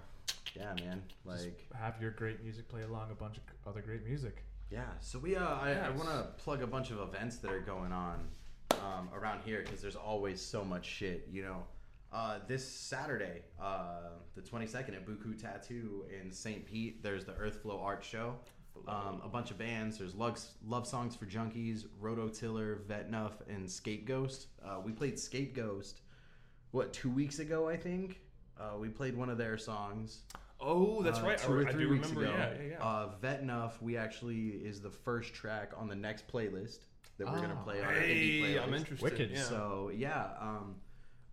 Yeah, man. Just Like, have your great music play along a bunch of other great music. yeah. So we, uh, I, I want to plug a bunch of events that are going on um, around here because there's always so much shit. You know, uh, this Saturday, uh, the 22nd at Buku Tattoo in St. Pete, there's the Earthflow Art Show. Um, a bunch of bands. There's Lugs, Love Songs for Junkies, Rototiller, Vetnuff, and Scapegoat. Uh, we played Scapegoat, what, two weeks ago, I think? Uh, we played one of their songs. Oh, that's uh, right. Two or I three do weeks remember. ago. Yeah, yeah, yeah. Uh, Vetnuff, we actually is the first track on the next playlist that we're gonna Oh. play on our indie Hey, playlist. I'm interested. Wicked. Yeah. So yeah, um,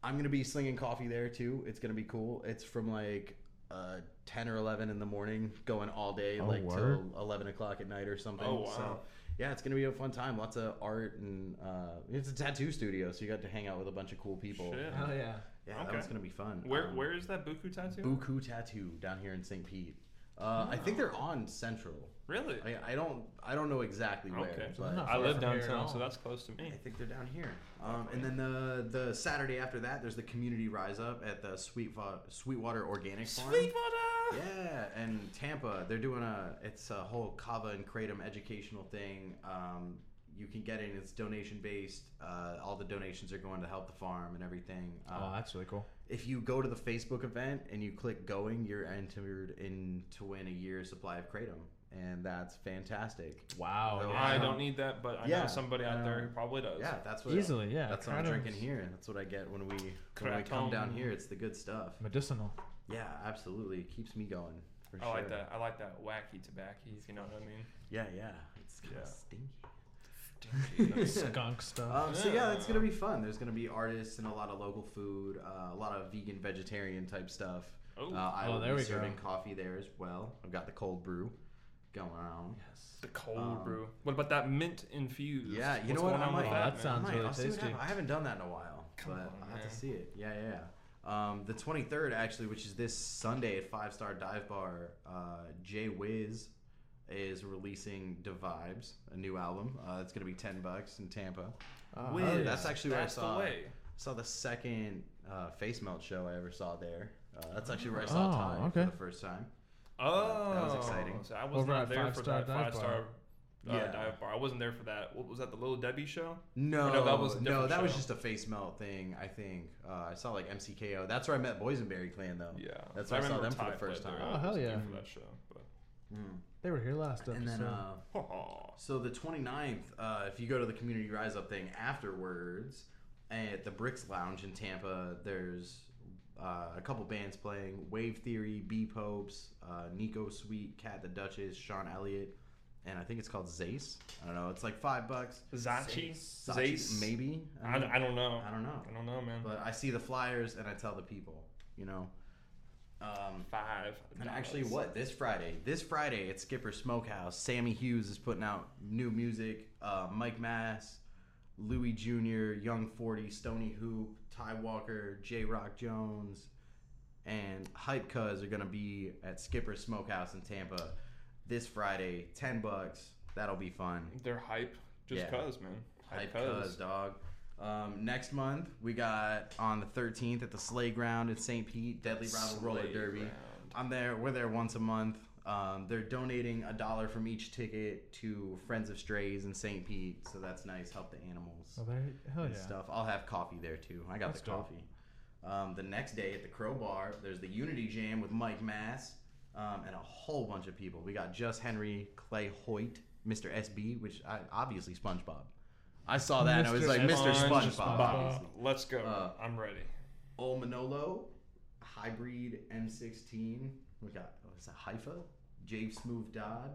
I'm gonna be slinging coffee there too. It's gonna be cool. It's from like uh, 10 or 11 in the morning, going all day, Oh, like word. till 11 o'clock at night or something. Oh, wow. So yeah, it's gonna be a fun time. Lots of art and uh, it's a tattoo studio, so you got to hang out with a bunch of cool people. Shit. Oh yeah. Yeah, that Okay. one's gonna be fun. Where Um, where is that Buku tattoo? Buku Tattoo down here in St. Pete. Uh, I think they're on Central. Really? I, I don't I don't know exactly where. Okay. but I live from here at downtown, so that's close to me. I think they're down here. Um, and then the the Saturday after that, there's the community rise up at the Sweet Sweetwater Organic Farm. Sweetwater. Yeah, and Tampa, they're doing a it's a whole kava and kratom educational thing. Um, you can get in; it's donation based. Uh, all the donations are going to help the farm and everything. Uh, Oh, that's really cool. if you go to the Facebook event and you click going, you're entered in to win a year's supply of kratom, and that's fantastic. Wow. So, yeah. I don't need that, but I Yeah, know somebody out there um, who probably does. Yeah, that's what Easily, yeah, That's what I'm drinking here. That's what I get when we when we come down here. It's the good stuff. Medicinal. Yeah, absolutely. It keeps me going. For I sure. like that. I like that wacky tobacco, you know what I mean. Yeah, yeah. It's kind Yeah. of stinky. *laughs* *laughs* Skunk stuff. Um, so yeah, it's gonna be fun. There's gonna be artists and a lot of local food, uh, a lot of vegan, vegetarian type stuff. Oh. uh, I Oh, will there be we go. serving coffee there as well. I've got the cold brew going on. yes. The cold Um, brew. What about that mint infused? Yeah, you What's know what? I on might. with Oh, that sounds I might. really I'll see what tasty. I haven't done that in a while, Come but on, I'll have to see it. Yeah, yeah, yeah. Um, the 23rd, actually, which is this Sunday at Five Star Dive Bar, uh, Jay Wiz is releasing Divibes, a new album. Uh, it's gonna be 10 bucks in Tampa. Oh, Wiz, hell yeah. That's actually where I that's the saw way. saw the second uh, Face Melt show I ever saw there. Uh, that's actually where I saw Oh, Ty okay. for the first time. Oh, that was exciting. So I was Over not there Five for Star that Dive five star uh, Yeah. dive bar. I wasn't there for that. What was that? The Little Debbie show? No, Or no, that was no, different that was just a face melt thing. I think uh, I saw like MCKO. That's where I met Boysenberry Clan though. Yeah, that's I where I, saw remember them for the first time. there. Oh, hell yeah. for that show. But Mm. They were here last episode. And then, uh, *laughs* so the 29th, uh, if you go to the Community Rise Up thing afterwards, at the Bricks Lounge in Tampa, there's uh, a couple bands playing Wave Theory, B Popes, uh, Nico Sweet, Cat the Duchess, Sean Elliott, and I think it's called Zace. I don't know. It's like five bucks. Zachi? Zachi, Zace? maybe. I, I don't know. I don't know. I don't know, man. But I see the flyers and I tell the people, you know. Um, Five. and actually, what this Friday? This Friday at Skipper Smokehouse, Sammy Hughes is putting out new music. Uh, Mike Mass, Louis Jr., Young Forty, Stony Hoop, Ty Walker, J. Rock Jones, and Hype Cuz are gonna be at Skipper Smokehouse in Tampa this Friday. Ten bucks. That'll be fun. They're hype just Yeah. cuz, man. Hype cuz. Cuz, dog. Um, next month we got on the 13th at the Sleigh Ground in St. Pete, Deadly Rattle Roller Derby. I'm there. We're there once a month. Um, they're donating a dollar from each ticket to Friends of Strays in St. Pete, so that's nice. Help the animals Oh, there- hell and yeah. stuff. I'll have coffee there too. I got That's the coffee. Um, the next day at the Crowbar, there's the Unity Jam with Mike Mass um, and a whole bunch of people. We got Just Henry, Clay Hoyt, Mr. SB, which I, obviously SpongeBob. I saw that and I was Mr. like, Mr. SpongeBob. SpongeBob. Let's go. Uh, I'm ready. Old Manolo, Hybrid M16. We got what is that? Haifa, Jave Smooth Dodd,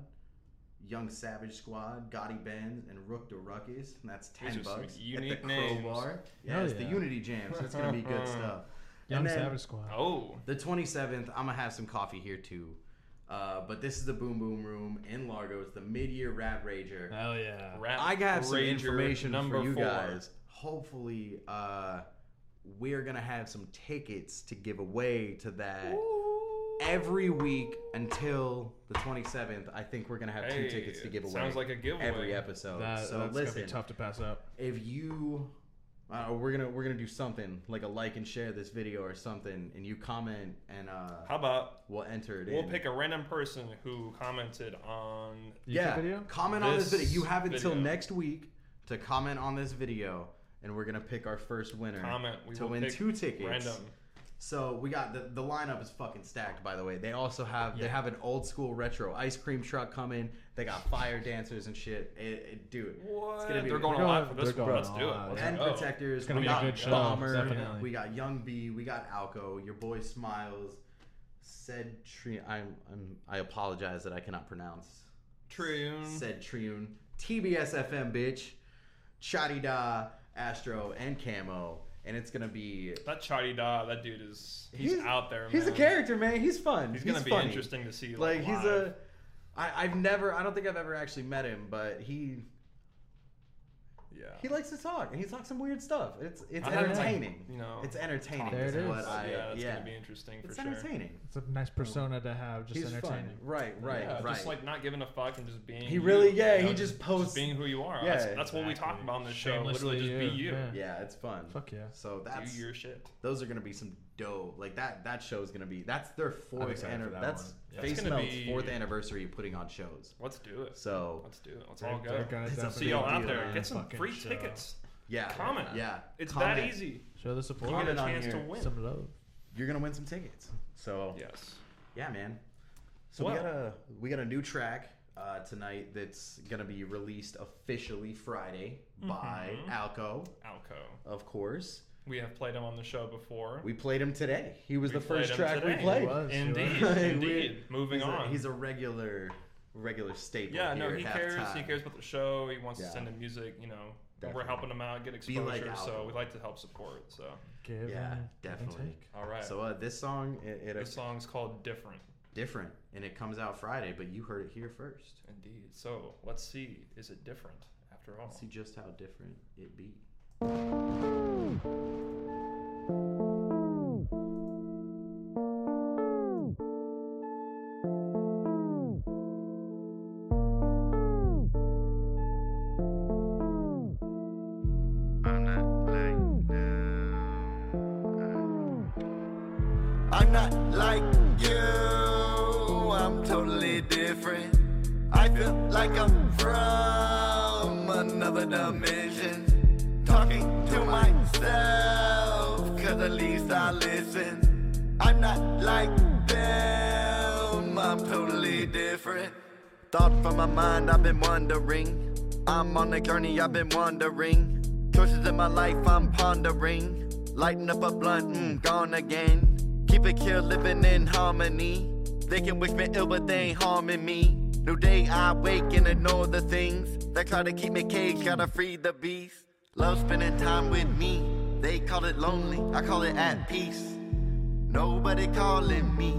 Young Savage Squad, Gotti Benz, and Rook the Ruckus. And that's ten These bucks unique at the names. Crowbar. Yeah, Hell it's the yeah. Unity Jam, so it's gonna be good *laughs* stuff. Young And then Savage Squad. Oh, The 27th, I'm gonna have some coffee here too. Uh, but this is the Boom Boom Room in Largo. It's the mid-year Rap Rager. Hell yeah. Rap I got some Rager information number for you four. guys. Hopefully, uh, we're gonna have some tickets to give away to that every week until the 27th. I think we're gonna have Hey, two tickets to give away. sounds like a giveaway. every episode. That, so that's listen, gonna be tough to pass up. if you uh, we're gonna we're gonna do something like a like and share this video or something, and you comment and uh, How about we'll enter it we'll in. pick a random person who commented on yeah, comment on this video. You have until video. next week to comment on this video, and we're gonna pick our first winner. Comment. We to will win pick two tickets. random. So we got the the lineup is fucking stacked. By the way, they also have they have an old school retro ice cream truck coming. They got fire dancers and shit. It, it, dude, What? it's gonna be They're going They're a lot going- for this they're one. going Let's do it. all Let's out. and go. protectors. It's gonna we be a got good show, Bomber. definitely. We got Young B. We got Alco. Your boy Smiles. Said Tri. I'm, I'm. I apologize that I cannot pronounce. Triune. Said Triune. TBS FM bitch. Chadi Da, Astro, and Camo. And it's gonna be. That Chadi Da, that dude is he's, out there. He's a character, man. He's fun. He's gonna be interesting to see. Like Like, he's a. I, I've never. I don't think I've ever actually met him, but he yeah. he likes to talk and he talks some weird stuff. It's it's I haven't, like, entertaining. you know, it's entertaining. There it is is. What I, yeah, that's yeah. gonna be interesting for It's sure. entertaining. It's a nice persona to have, just He's fun. entertaining. Right, right, yeah, right. Just like not giving a fuck and just being. He you, really- yeah, you know, he just posts- being who you are. Yeah, that's, that's what we talk about on this show. Shamelessly Literally, just be you, you. yeah. yeah, it's fun. Fuck yeah. So that's Do your shit. those are gonna be some dope. Like that that show is gonna be that's their fourth anniversary. that That's one. Yeah, Face it's Melt's be- fourth anniversary putting on shows. Let's do it. So Let's do it. Let's all go. they're It's See y'all out there. man. Get some free show. tickets. yeah, Comment. Yeah, It's Comment. that easy. Show the support. You get a Comment on chance to here. win. Some love. You're gonna win some tickets. So Yes. yeah, man. So we got a we got a new track uh, tonight that's gonna be released officially Friday by Mhm. Alco, Alco. of course. We have played him on the show before. We played him today. He was We the first track today. we played. He was, he Indeed. was. Indeed. *laughs* Moving he's a- on. he's a regular regular staple. yeah, no, he at cares. He cares about the show. He wants Yeah. to send in music. You know, Definitely. we're helping him out, get Be exposure. like so Alco. we like to help support. So Give Yeah, and- give and definitely. take. all right. So uh, this song it, it this song's called "Different." different and it comes out Friday, but you heard it here first. Indeed. So let's see. Is it different after all? See just how different it be. I'm not like you, I'm totally different. I feel like I'm from another dimension. Myself, cause at least I listen. I'm not like them, I'm totally different. Thoughts from my mind, I've been wondering. I'm on a journey, I've been wandering. Choices in my life, I'm pondering. Lighting up a blunt, mm, gone again. Keep it chill, living in harmony. They can wish me ill, but they ain't harming me. New day, I wake and ignore the things that try to keep me caged. Gotta free the beast. Love spending time with me. They call it lonely, I call it at peace. Nobody calling me,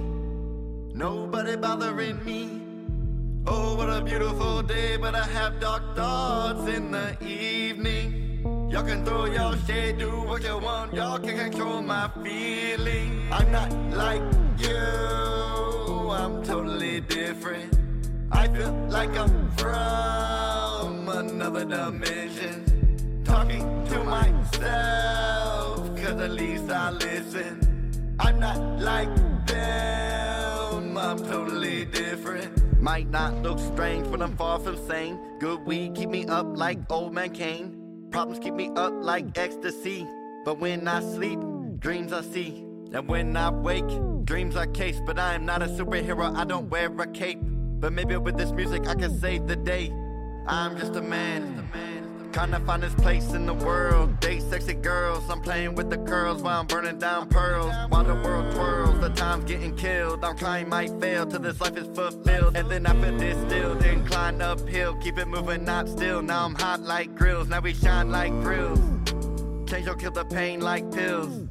nobody bothering me. Oh, what a beautiful day, but I have dark thoughts in the evening. Y'all can throw your shade, do what you want, y'all can control my feeling. I'm not like you, I'm totally different. I feel like I'm from another dimension. Talking to myself, cause at least I listen. I'm not like them, I'm totally different. Might not look strange, but I'm far from sane. Good weed keep me up like old man Kane. Problems keep me up like ecstasy. But when I sleep, dreams I see. And when I wake, dreams are case. But I am not a superhero, I don't wear a cape. But maybe with this music I can save the day. I'm just a man. Trying to find his place in the world. Date sexy girls. I'm playing with the girls while I'm burning down pearls. While the world twirls, the time's getting killed. I'm climbing, might fail till this life is fulfilled. And then after this, still then climb uphill. Keep it moving, not still. Now I'm hot like grills. Now we shine like grills. Change or kill the pain like pills.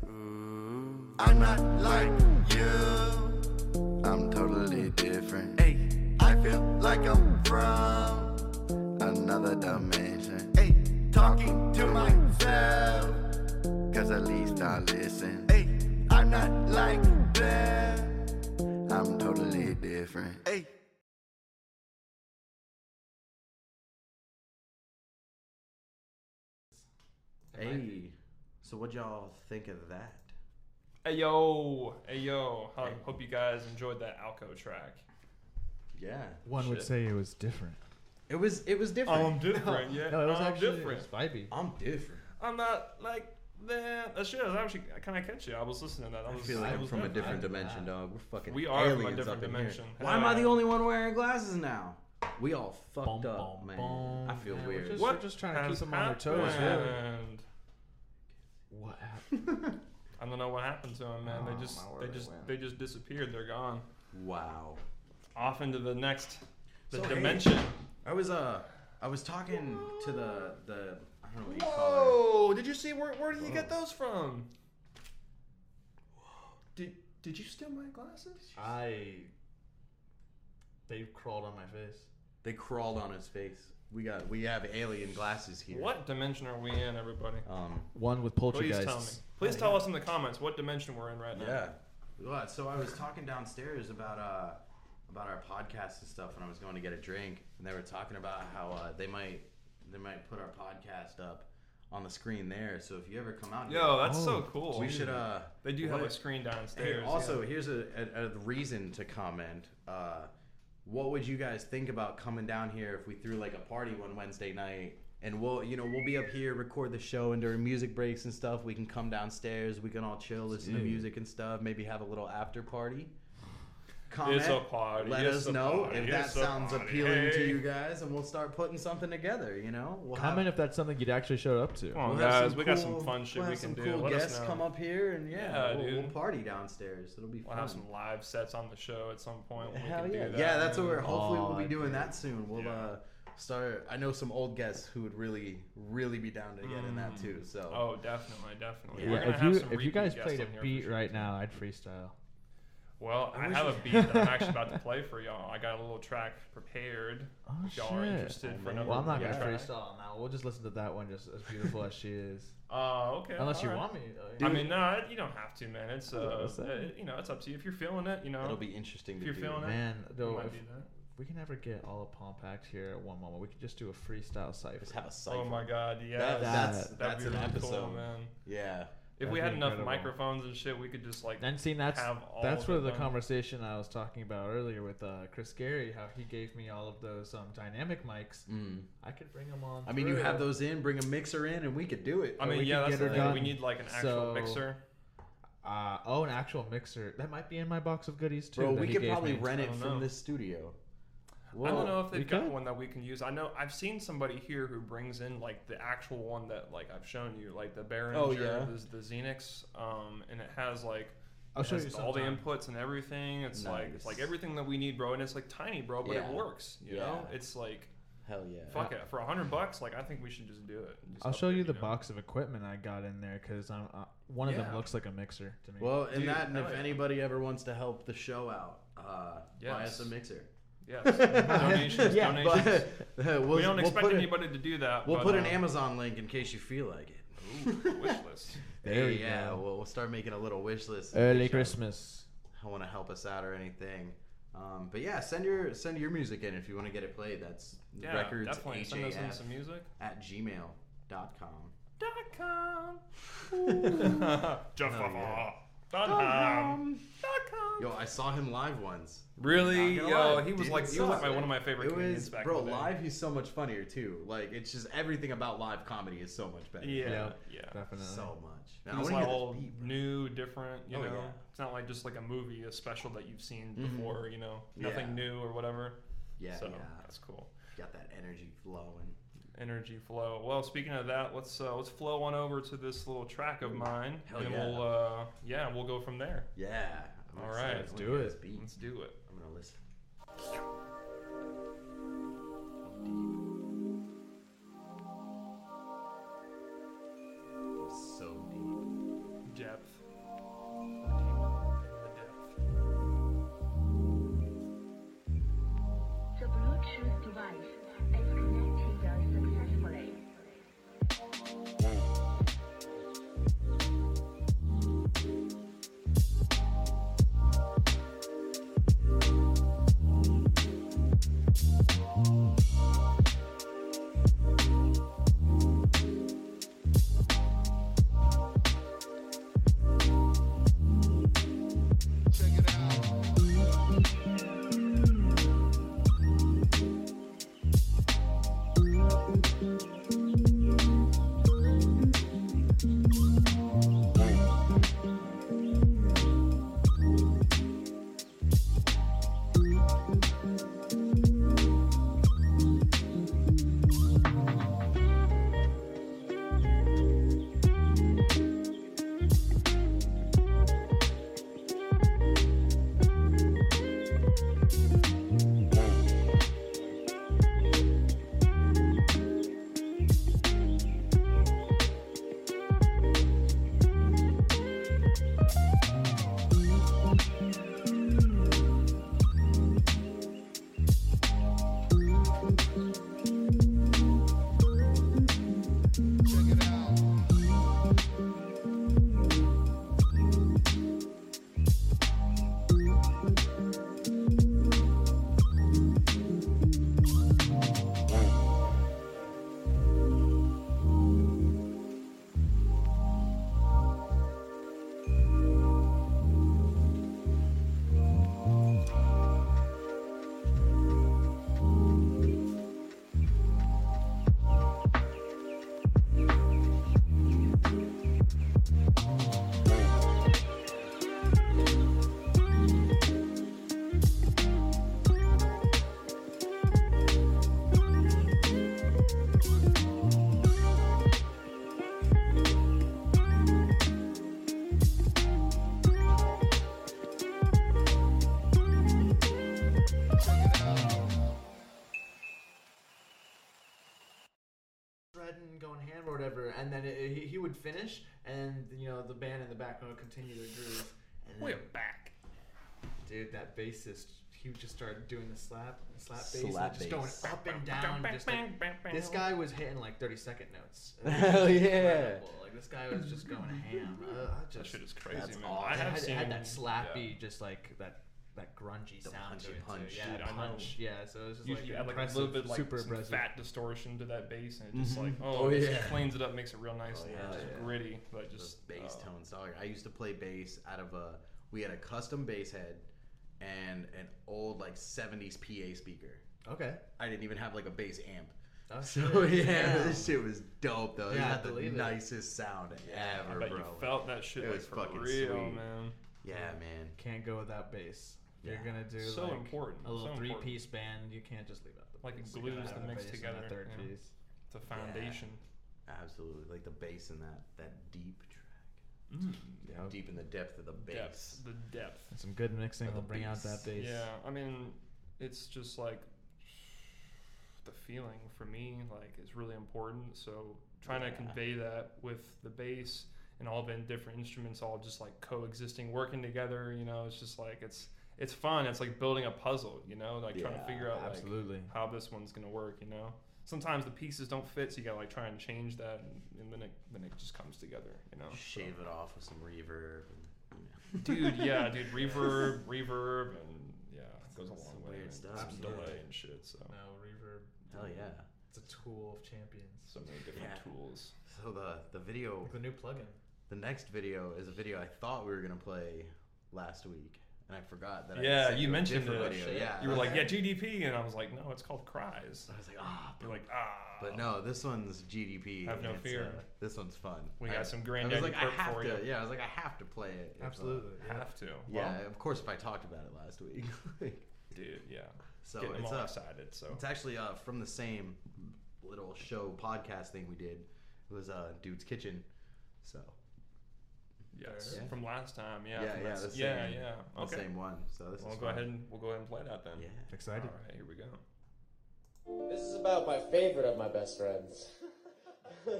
I'm not like you. I'm totally different. Hey, I feel like I'm from another dimension. Hey, talking to myself. Cause at least I listen. Hey, I'm not like them. I'm totally different. Hey. Hey, so what y'all think of that? Hey yo, hey yo. Ho- Hope you guys enjoyed that Alco track. Yeah. One would Shit. say it was different. It was it was different. Oh, I'm different, *laughs* yeah. No, it was I'm actually different. It was vibey. I'm different. I'm not like that. That shit was actually kind of catchy. I was listening to that. I, I was, feel I like I'm was from a different. different dimension, dog. We're fucking We are from a aliens different up in here. dimension. Why am I the only one wearing glasses now? We all fucked up, man. I feel Yeah, we're weird. just- What we're just trying to keep has them on their toes, really. happened? What happened? *laughs* I don't know what happened to them, man. Oh, they just my they they just went. they just disappeared. They're gone. Wow. Off into the next the So, hey, dimension. I was uh I was talking to the the I don't know what you call Whoa! Did you see where where did you get those from? Did did you steal my glasses? I. They crawled on my face. They crawled on his face. We got we have alien glasses here. What dimension are we in, everybody? Um, One with poultry. Please poltergeists. tell me. Please tell us in the comments what dimension we're in right now. Yeah. Well, so I was talking downstairs about uh about our podcast and stuff, and I was going to get a drink, and they were talking about how uh, they might they might put our podcast up on the screen there. So if you ever come out, Yo, here, that's so cool. We should. uh They do have a screen Hey, downstairs. also, yeah. here's a, a, a reason to comment. Uh, what would you guys think about coming down here if we threw like a party one Wednesday night? And we'll, you know, we'll be up here, record the show, and during music breaks and stuff, we can come downstairs. We can all chill, listen to music and stuff. Maybe have a little after party. It's a party, Let it's us a know party, if that it's sounds party, appealing to you guys, and we'll start putting something together. You know, we'll have- Comment if that's something you'd actually show up to. Come on, We'll have guys. some We got some cool- fun shit we'll we have can some do. Cool Let guests come up here and yeah, Yeah, we'll, we'll party downstairs. It'll be fun. We'll fun. have some live sets on the show at some point. when Hell we can yeah! do that, yeah, that's what we're. Hopefully, we'll be Oh, doing dude. that soon. We'll uh, start. I know some old guests who would really, really be down to get in that too. So. Oh, definitely, definitely. Yeah, We're Yeah, gonna if you if you guys played a on here beat sure. right now, I'd freestyle. Well, I I, wish have a beat *laughs* that I'm actually about to play for y'all. I got a little track prepared. Oh if y'all are shit! interested for another well, I'm not gonna track. freestyle now. We'll just listen to that one, just as beautiful as she is. *laughs* Oh, okay. Unless you alright. want me. uh, I mean, no, you don't have to, man. It's uh, What's that? uh, you know, it's up to you. If you're feeling it, you know, It'll be interesting If to you're do. feeling it, Man, though, if we can never get all of Palm Pact here at one moment, we could just do a freestyle cipher. Just have a cipher. Oh my god, yeah, That- that's that'd that's be an really episode, cool, man. Yeah. If That'd we be had enough incredible. microphones and shit, we could just like And see, that's have all that's where the done. conversation I was talking about earlier with uh, Chris Gary, how he gave me all of those um, dynamic mics. Mm. I could bring them on. I mean, you have those in. Bring a mixer in, and we could do it. I mean, we yeah, could that's get the her thing. We need like an actual So- mixer. Uh, oh, an actual mixer. That might be in my box of goodies too. Bro, we could probably me. rent it from know. this studio. I don't know if they've got could. one that we can use. I know I've seen somebody here who brings in like the actual one that like I've shown you, like the Behringer, Oh, yeah. the, the Xenyx, um, and it has like I'll it show has you all the inputs and everything. It's like it's like everything that we need, bro, and it's like tiny, bro, but Yeah. it works. You Yeah. know, it's like Hell yeah. fuck it for a hundred bucks. Like I think we should just do it. just I'll show upgrade, you the know? box of equipment I got in there because I'm uh, one of them looks like a mixer to me. Well, and Dude, that, and if yeah. anybody ever wants to help the show out, uh, buy us a mixer. Yes, *laughs* donations, Yeah, donations. but, uh, we we'll- don't we'll expect put it- anybody to do that. We'll but, put an uh, Amazon link in case you feel like it. Ooh, wish list. *laughs* There Hey, we yeah, go. We'll, we'll start making a little wish list. Early Christmas. y'all Want to help us out or anything? Um, but yeah, send your send your music in if you want to get it played. That's Yeah, records definitely. Send us in HAF some music. at gmail.com. Dot com. *laughs* Hell Jeff yeah. Dot com. Yo, I I saw him live once. Really? Not gonna Yo, lie. he was Dude, like- it he was like sucks. my- one of my favorite It comedians was, back bro. in the day. Live, he's so much funnier too. Like it's just everything about live comedy is so much better. Yeah, yeah, definitely. So much. It Now, I was wanna like hear this all beat, bro. new, different. You Oh, know, yeah. it's not like just like a movie, a special that you've seen Mhm. before. You know, nothing Yeah. new or whatever. Yeah, so yeah. that's cool. Got that energy flowing. Energy flow. Well, speaking of that, let's uh, let's flow on over to this little track of mine, Hell and yeah. we'll uh, yeah, we'll go from there. Yeah. I'm All excited. right, Let's do it. Let's do it. I'm gonna listen. So would finish, and you know the band in the background would continue to groove. And We're then- back. dude. That bassist, he would just start doing the slap, slap bass, and Slap just bass. going up and down. Just like, this guy was hitting like thirty second notes. *laughs* It was Hell just yeah. incredible. Like this guy was just going ham. Uh, I just, That shit is crazy, That's man. awesome. I have it had, it had that seen- slappy, just like that. That grungy The sound to punchy it, too. punch. yeah, Dude, punch, yeah. So it was just You, like you add like a little bit like super some fat distortion to that bass, and it just Mhm. like oh, Oh, it just yeah. cleans it up, makes it real nice, Oh, and yeah, just yeah. gritty, but just Those bass uh, tones. dog. I used to play bass out of a. We had a custom bass head and an old like '70s PA speaker. Okay. I didn't even have like a bass amp. Oh, so yeah, Yeah. this shit was dope though. Yeah, it had the believe it. nicest sound I ever, bet bro. you felt that shit It like was for fucking real, sweet. man. Yeah, man. Can't go without bass. If You're gonna do So like, important, a little so three important. piece band. You can't just leave out the Like bass. it You gotta glues have the mix bass and together. third yeah. piece. It's a foundation. Absolutely, like the bass in that that deep track. Mm. Yeah, deep in the depth of the bass. Depth, the depth. And some good mixing will the bring out that bass. Yeah, I mean, it's just like the feeling for me, like, is really important. So trying to convey that with the bass and all the different instruments all just like coexisting, working together. You know, it's just like it's it's fun. It's like building a puzzle. You know, like trying to figure out like, absolutely. how this one's gonna work. You know. Sometimes the pieces don't fit, so you gotta like try and change that, and, and then it then it just comes together, you know. Shave it off with some reverb. And, *laughs* dude yeah *laughs* dude reverb reverb and yeah it goes a long way weird and stuff. some Absolutely. delay and shit so No reverb. Hell yeah. It's a tool of champions. so many different Yeah. tools So the the video, Like the new plugin. the next video is a video I thought we were gonna play last week, and I forgot that. I Yeah, sent you mentioned it. Video. Yeah, you were like, *laughs* yeah, GDP, and I was like, no, it's called Cries. I was like, ah. You're like, ah. But no, this one's GDP. Have no fear. uh, this one's fun. We I- got some I Granddaddy was like, I have for to. you. Yeah, I was like, I have to play it. if, uh, Absolutely, yeah. Have to. Yeah, Well- of course. If I talked about it last week. *laughs* Dude, yeah. So Getting it's all uh, excited. So it's actually uh, from the same little show podcast thing we did. It was uh, Dude's Kitchen. So yes, Yeah. from last time. Yeah. Yeah, yeah, that- the yeah, same- yeah. the Okay. same one. So this we'll is go fun. ahead and we'll go ahead and play that then. Yeah. Excited. All right, here we go. This is about my favorite of my best friends. *laughs*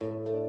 Granddaddy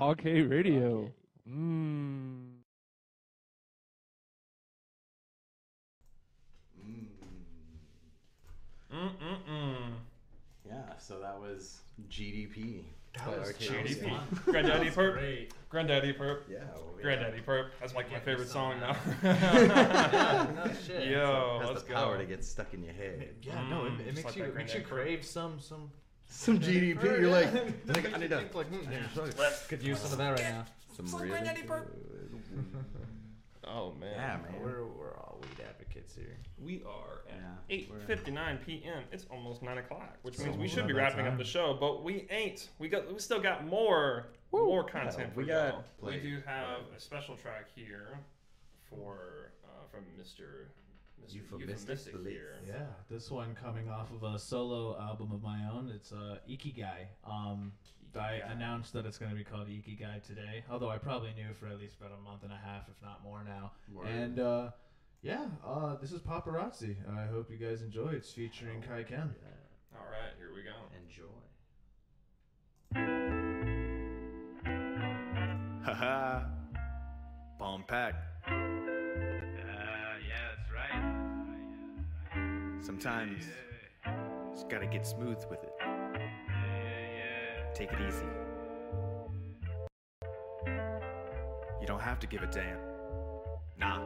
Okay, radio. Mmm. Mm-mm-mm. Yeah, so that was GDP. That by was Arcade GDP. Fun. Granddaddy That was Perp. great. Granddaddy Purp. Yeah, well, yeah. Granddaddy Purp. That's like my favorite song now. *laughs* Yeah, no shit. *laughs* Yo, has let's the power go. to get stuck in your head. Yeah, no, it, Mm, it makes like you makes you crave some some Some GDP. You're like, It *laughs* like I need to think like, hmm, Yeah. could use some of that right now. Some Some really good *laughs* Oh man. Yeah, man. We're we're all weed advocates here. We are at Yeah, eight fifty nine p.m. It's almost nine o'clock, which It's means we almost should be about that wrapping up time. the show, but we ain't. We got we still got more more content Yeah, for we y'all. got We plenty. do have a special track here for uh, from Mr. Mr. Euphemistic Euphemistic Belief. Yeah, this one coming off of a solo album of my own. It's uh, Ikigai. Um, I announced that it's going to be called Ikigai today, although I probably knew for at least about a month and a half, if not more now. Word. And uh, yeah, uh, this is Paparazzi. I hope you guys enjoy. It's featuring Kai Ken. All right, here we go. Enjoy. Haha. Palm Pact. Sometimes just gotta get smooth with it. Take it easy. You don't have to give a damn. Nah.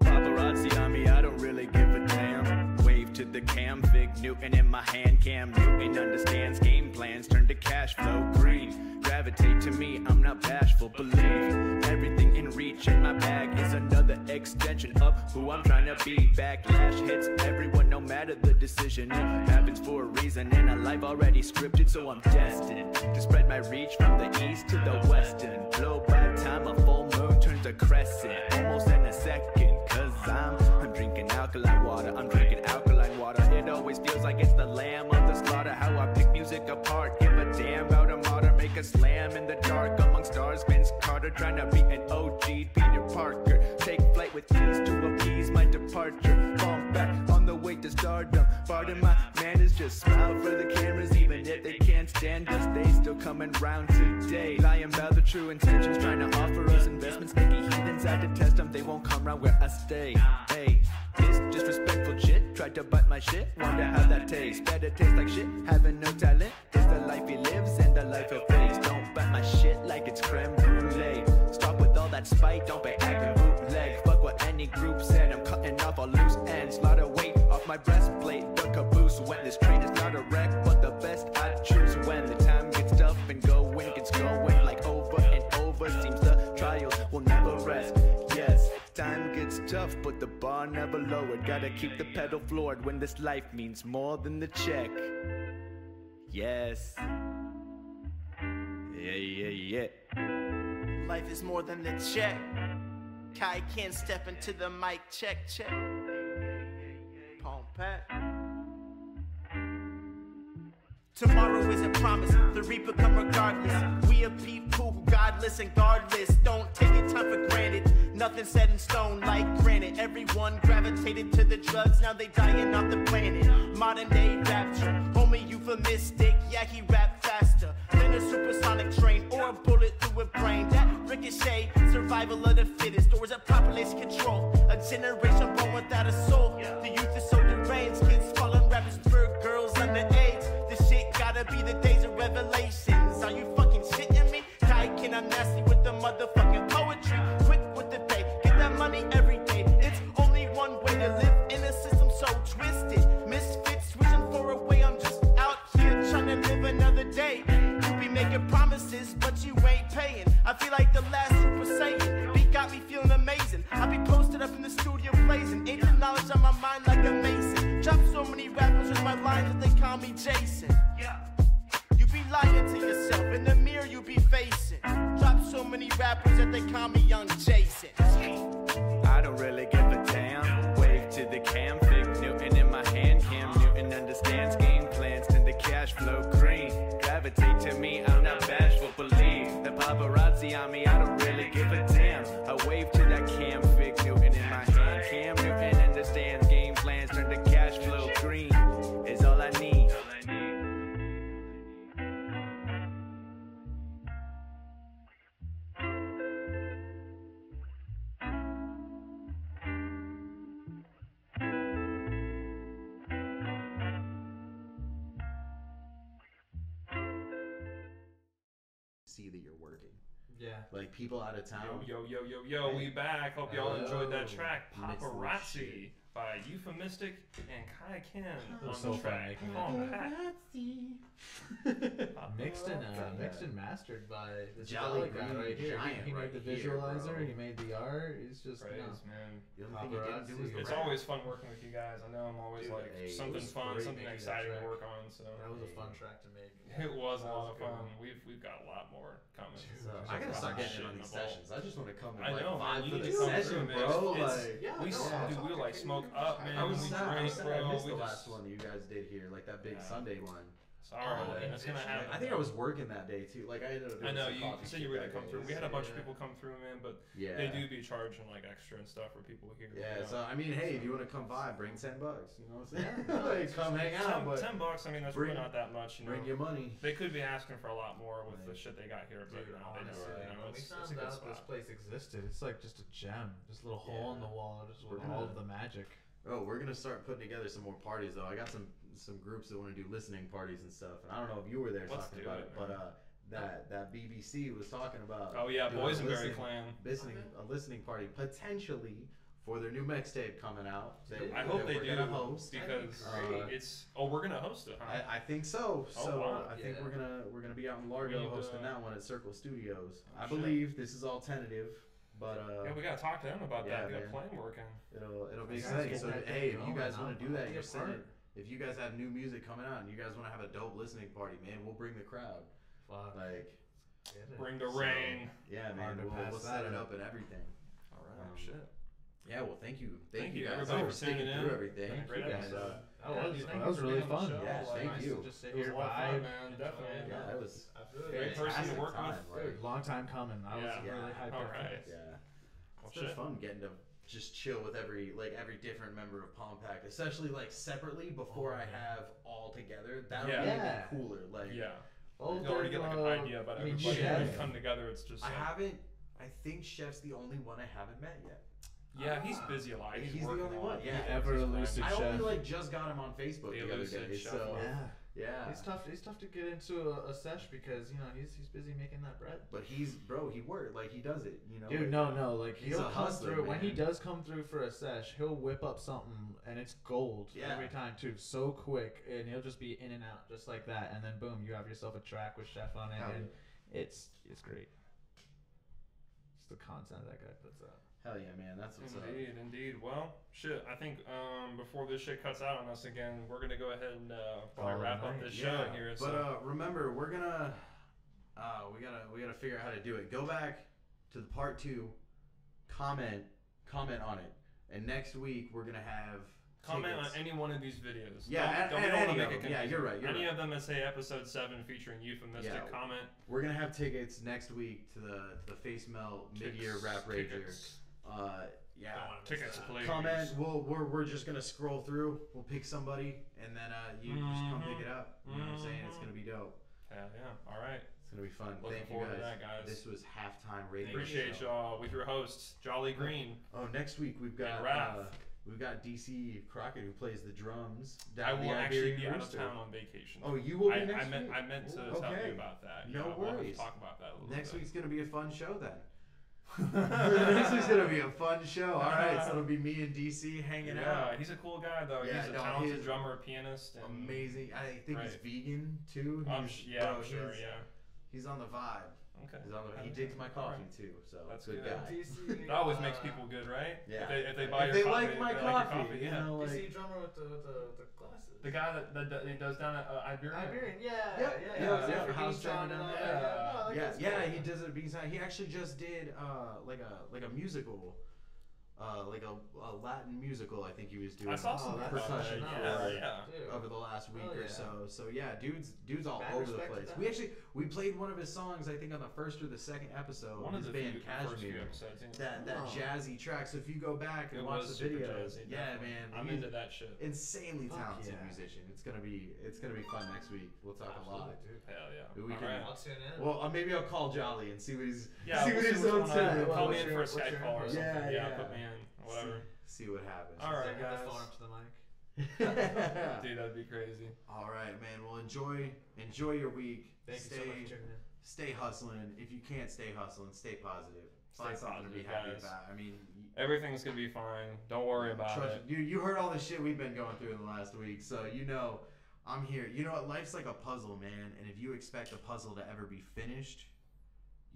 Paparazzi on me, I don't really give a damn. Wave to the cam, Fig Newton in my hand. Cam Newton understands game plans, turn to cash flow green. Gravitate to me, I'm not bashful. Believe everything in reach in my bag is another extension of who I'm trying to be. Backlash hits everyone, no matter the decision. It happens for a reason, and a life already scripted, so I'm destined to spread my reach from the east to the west. western. Blow by time a full moon turns a crescent, almost in a second. Cause I'm, I'm drinking alkaline water, I'm drinking alkaline water. It always feels like it's the lamb of the slaughter. How I pick music apart, give a damn about a martyr, make a slam in the dark trying to be an OG Peter Parker. Take flight with ease to appease my departure. Fall back on the way to stardom. Pardon my manners, just smile for the cameras. Even if they can't stand us, they still coming round today. Lying about the true intentions, trying to offer us investments. Sneaky heathens, I detest them. They won't come round where I stay. Hey, this disrespectful shit tried to bite my shit. Wonder how that tastes. Better taste like shit. Having no talent is the life he lives and the life he faces. Don't bite my shit like it's creme that spite, don't be acting bootleg. Fuck what any group said, I'm cutting off all loose ends. Lot of weight off my breastplate, the caboose. When this train is not a wreck, but the best I choose. When the time gets tough and going gets going like over and over. Seems the trials will never rest. Yes, time gets tough, but the bar never lowered. Gotta keep the pedal floored when this life means more than the check. Yes. Yeah, yeah, yeah. Life is more than the check. Kai can't step into the mic. Check, check. Palm Pact. Tomorrow isn't promised, the reaper come regardless. We a people who godless and guardless. Don't take it time for granted. Nothing set in stone like granite. Everyone gravitated to the drugs, now they dying off the planet. Modern day rapture, homie euphemistic. Yeah, he rap faster than a supersonic train or a bullet through a brain. That ricochet, survival of the fittest, or is it population control? A generation born without a soul. The youth is so deranged, kids falling rappers for girls underage. This shit gotta be the days of revelations. Are you fucking shitting me? Kai can I'm nasty with the motherfucking with that they call me Jason. Yeah. You be lying to yourself. In the mirror, you be facing. Drop so many rappers that they call me Young Jason. I don't really give a damn. Wave to the cam, Fig Newton in my hand. Cam Newton understands game plans, tend to cash flow green. Gravitate to me, I'm not bashful. Believe the paparazzi on me, people out of town. Yo, yo, yo, yo, yo, we back. Hope y'all enjoyed that oh, track, Mixed with Paparazzi by Euphemistic and Kai Ken on so the track. making it. Palm *laughs* mixed and uh, Yeah. mixed and mastered by this Jolly Jolly guy right here. Giant He, he right made the visualizer. bro. he made the art. He's just Praise, you know, man. The only thing you didn't do was the It's rap. always fun working with you guys. I know I'm always Dude, like hey, something fun, something exciting to work on. So That was a fun track to make. It was a lot of was a good fun. one. We've we've got a lot more coming. So, I gotta start getting in on these Shit in the vault. sessions. I just want to come and I like know, man. You for need the to come session, through, man. bro. Like, Yeah, we no, s- I'll dude, we like smoke you. Up, man. I was we sad. I was sad. I missed We the just- last one you guys did here, like that big Yeah. Sunday one. Sorry, Oh, man. It's gonna happen. I think I was working that day too. Like I ended up. I know some you coffee said shit you were gonna come through. We had a so- bunch of people come through, man, but Yeah. they do be charging like extra and stuff for people here. Yeah, you know? so I mean, hey, if you want to come by, bring ten bucks. You know what I'm saying? *laughs* Yeah, no, like, come just- hang ten- out, but ten bucks. I mean, that's bring- really not that much. You know, bring your money. They could be asking for a lot more with the shit they got here, but Dude, you they just, honestly, you know, when we it's, found it's a out this place existed, it's like just a gem, just a little hole in the wall, just with all of the magic. Oh, we're gonna start putting together some more parties though. I got some some groups that want to do listening parties and stuff. And I don't know if you were there Let's talking about it, it, but uh, that that BBC was talking about. Oh, yeah, doing a Boysenberry listening- Clan. listening a listening party potentially for their new mixtape coming out. That, I hope they do host because Uh, it's. Oh, we're gonna host it. Huh? I, I think so. Oh, so wow. I think Yeah. we're gonna we're gonna be out in Largo need, hosting uh, that one at Circle Studios. Oh, I shit. believe this is all tentative, but uh, yeah, we gotta talk to them about yeah, that. Get a man. plan working. It'll it'll be You guys exciting. So hey, if you guys want to do that, I'll you're be sending. If you guys have new music coming out and you guys want to have a dope listening party, man, we'll bring the crowd. Fuck. Like, Bring the so, rain. Yeah, man, we'll, we'll set it up. up and everything. All right. Um, shit. Yeah, well, thank you, thank, Thank you you, guys everybody, for for sticking sticking in. through everything. Been a great And, episode. uh, That Yeah, was dude, that was really being on the fun. show. Yeah, Like, thank nice you. to Just sit It was here, a lot of fun, man. Definitely. Yeah, it was Great person to fantastic work time, with. like- Dude, long time coming. I was Yeah. really hyped All up for right. this. Yeah. Well, It's been fun getting to just chill with every like every different member of Palm Pact, especially like separately before I have all together. That would Yeah. be even cooler. Like Yeah. Oh, you already get like an uh, idea about I mean, everybody Chef. when they come together. It's just I like, haven't. I think Chef's the only one I haven't met yet. yeah, he's busy a lot. He's, He's the working only a one. Yeah, The ever elusive I chef. only like just got him on Facebook The the, other elusive day. chef So Yeah. Yeah, He's tough. He's tough to get into a, a sesh because you know he's he's busy making that bread. but he's bro. He worked like he does it. You know, Dude, no, no, like He's he'll a come hustler, through when he does come through for a sesh. He'll whip up something and it's gold Yeah. every time too, so quick, and he'll just be in and out just like that, and then boom, you have yourself a track with chef on it, Hell and it's it's great. It's the content that guy puts out. Hell yeah, man. That's what's up. Indeed, indeed. Well, shit. I think um, before this shit cuts out on us again, we're gonna go ahead and uh, probably wrap a up this Yeah, show here. But so. uh, remember, we're gonna uh, we gotta we gotta figure out how to do it. Go back to the part two, comment comment on it, and next week we're gonna have Comment tickets. on any one of these videos. Yeah, don't, and- don't, and don't any wanna of them. Yeah, confusing. you're right, you're any right. of them that say episode seven featuring euphemistic Yeah. comment. We're gonna have tickets next week to the to the Face Melt Mid Year Rap Rager. Tickets. Uh, yeah. Don't wanna miss Tickets, that. please. Comment. We'll we're, we're just gonna scroll through. We'll pick somebody, and then uh, you just come pick it up. You know what I'm saying? It's gonna be dope. Hell yeah! All right. It's gonna be fun. Looking Thank you forward guys. to that, guys. This was halftime radio. Appreciate show. y'all with your hosts, Jolly Green. Oh, next week we've got uh, we've got DC Crockett who plays the drums. I will the actually Iberian be out of town on vacation. Oh, you will be I, next I meant, week. I meant to Ooh, tell you about that. No yeah, we'll have to worries. talk about that a little Next bit. week's gonna be a fun show then. Next is gonna be a fun show. All right, so it'll be me and DC hanging yeah, out. he's a cool guy though. Yeah, he's a no, talented he's drummer, pianist, and Amazing. I think he's vegan too. He's- yeah, bro, sure, he's- yeah. He's on the vibe. Okay. He's on the, he digs my coffee Alright. too, so That's good, good. guy. DC, *laughs* That always makes people good, right? Yeah. If they, if they buy If your they coffee, like my if they like your coffee, coffee, you yeah. know, Is like- he a drummer with the with the, the glasses? The guy that, that, that he does down at uh, Iberian. Iberian, yeah, Yep, yeah, yeah, yeah. yeah, For house Beach Town jamming and all down that. there. Yeah, no, that yeah, guy's yeah, cool. he does it because he actually just did uh like a like a musical, uh like a, a Latin musical. I think he was doing. I saw something about percussion that, for, yeah, yeah. over the last week Oh, or so. So yeah, dudes, dudes all Mad over the place. We actually we played one of his songs. I think on the first or the second episode. One of his the band few- the first few Cashmere. episodes, yeah. That that Oh. jazzy track. So if you go back and It watch the super videos, jazzy, yeah, definitely. man, I'm into that shit. Insanely Fuck talented yeah. musician. It's gonna be it's gonna be fun next week. We'll talk a lot. Dude. Hell yeah. We All can, right. I'll tune in. Well, uh, maybe I'll call Jolly and see what he's Yeah, see what see his what's own on. said. Call me in for a Skype call or something. Yeah, Yeah, yeah. put me in. Whatever. See, see what happens. All right, Have the guys. phone up to the mic. *laughs* Dude, that'd be crazy. All right, man. Well, enjoy enjoy your week. Thank stay you so much for stay hustling. If you can't stay hustling, stay positive. Find Stay something to be positive, happy guys. about. I mean, Everything's gonna be fine. Don't worry about trust it. you. You heard all the shit we've been going through in the last week, so you know I'm here. You know what? Life's like a puzzle, man. And if you expect a puzzle to ever be finished,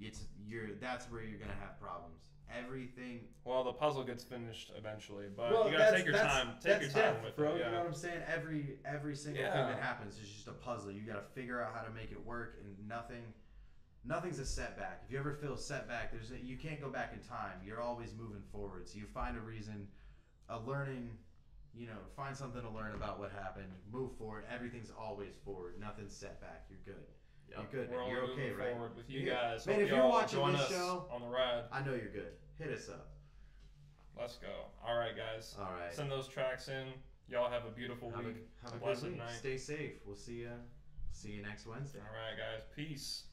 it's you're that's where you're gonna have problems. Everything Well, the puzzle gets finished eventually, but Well, you gotta take your time. Take that's your time depth, with bro. it. You Yeah. know what I'm saying? Every every single thing that happens is just a puzzle. You got to figure out how to make it work, and nothing, nothing's a setback. If you ever feel a setback, there's a, you can't go back in time. You're always moving forward. So you find a reason, a learning, you know, find something to learn about what happened. Move forward. Everything's always forward. Nothing's setback. You're good. You're good. We're man. You're okay, right? forward with you Yeah. guys. Man, Hope if you're y'all watching join this us show, on the ride, I know you're good. Hit us up. let's go. All right, guys. All right. Send those tracks in. Y'all have a beautiful Have a, week. have a good blessed week. night. Stay safe. We'll see you. See you next Wednesday. All right, guys. Peace.